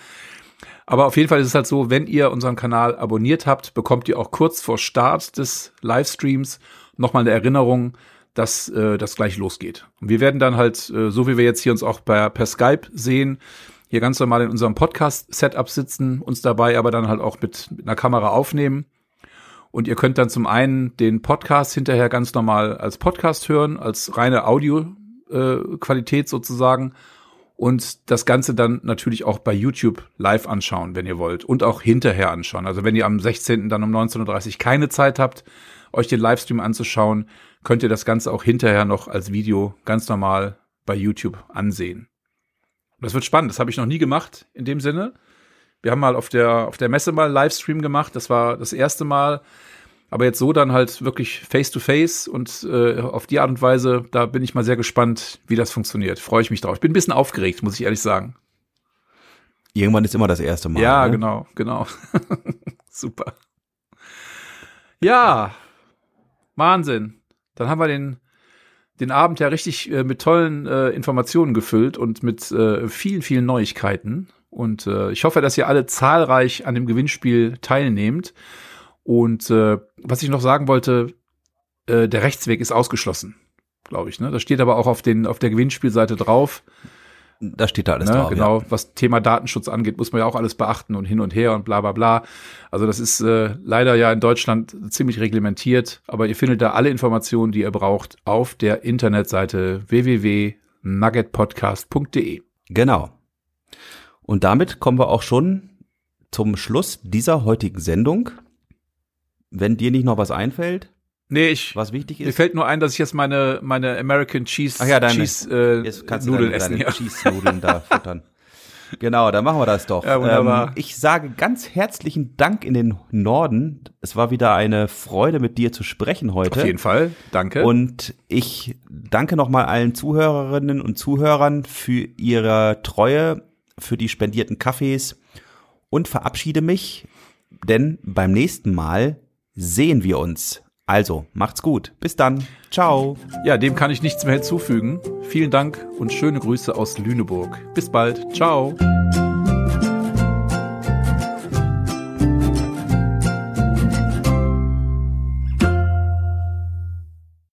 Aber auf jeden Fall ist es halt so, wenn ihr unseren Kanal abonniert habt, bekommt ihr auch kurz vor Start des Livestreams nochmal eine Erinnerung, dass äh, das gleich losgeht. Und wir werden dann halt, äh, so wie wir jetzt hier uns auch per, per Skype sehen, hier ganz normal in unserem Podcast-Setup sitzen, uns dabei aber dann halt auch mit, mit einer Kamera aufnehmen und ihr könnt dann zum einen den Podcast hinterher ganz normal als Podcast hören, als reine Audioqualität äh, sozusagen. Und das Ganze dann natürlich auch bei YouTube live anschauen, wenn ihr wollt. Und auch hinterher anschauen. Also wenn ihr am 16. dann um 19.30 Uhr keine Zeit habt, euch den Livestream anzuschauen, könnt ihr das Ganze auch hinterher noch als Video ganz normal bei YouTube ansehen. Das wird spannend. Das habe ich noch nie gemacht in dem Sinne. Wir haben mal auf der, auf der Messe mal Livestream gemacht. Das war das erste Mal. Aber jetzt so dann halt wirklich face to face und äh, auf die Art und Weise, da bin ich mal sehr gespannt, wie das funktioniert. Freue ich mich drauf. Ich bin ein bisschen aufgeregt, muss ich ehrlich sagen.
Irgendwann ist immer das erste Mal.
Ja, ne? genau, genau. Super. Ja, Wahnsinn. Dann haben wir den, den Abend ja richtig äh, mit tollen äh, Informationen gefüllt und mit äh, vielen, vielen Neuigkeiten. Und äh, ich hoffe, dass ihr alle zahlreich an dem Gewinnspiel teilnehmt. Und äh, was ich noch sagen wollte, äh, der Rechtsweg ist ausgeschlossen, glaube ich. Ne? Das steht aber auch auf, den, auf der Gewinnspielseite drauf.
Da steht da alles
ne?
drauf.
Genau, ja. was Thema Datenschutz angeht, muss man ja auch alles beachten und hin und her und bla bla bla. Also das ist äh, leider ja in Deutschland ziemlich reglementiert, aber ihr findet da alle Informationen, die ihr braucht, auf der Internetseite www.nuggetpodcast.de.
Genau. Und damit kommen wir auch schon zum Schluss dieser heutigen Sendung. Wenn dir nicht noch was einfällt,
Nee, ich,
was wichtig ist.
Mir fällt nur ein, dass ich jetzt meine, meine American Cheese,
Ach ja, deine,
Cheese äh,
jetzt kannst
Nudeln
du deine,
essen.
deine
Ja.
Cheese-Nudeln da futtern. Genau, dann machen wir das doch.
Ja, wunderbar.
Ähm, ich sage ganz herzlichen Dank in den Norden. Es war wieder eine Freude, mit dir zu sprechen heute.
Auf jeden Fall, danke.
Und ich danke nochmal allen Zuhörerinnen und Zuhörern für ihre Treue, für die spendierten Kaffees und verabschiede mich, denn beim nächsten Mal sehen wir uns. Also, macht's gut. Bis dann. Ciao.
ja, dem kann ich nichts mehr hinzufügen. Vielen Dank und schöne Grüße aus Lüneburg. Bis bald. Ciao.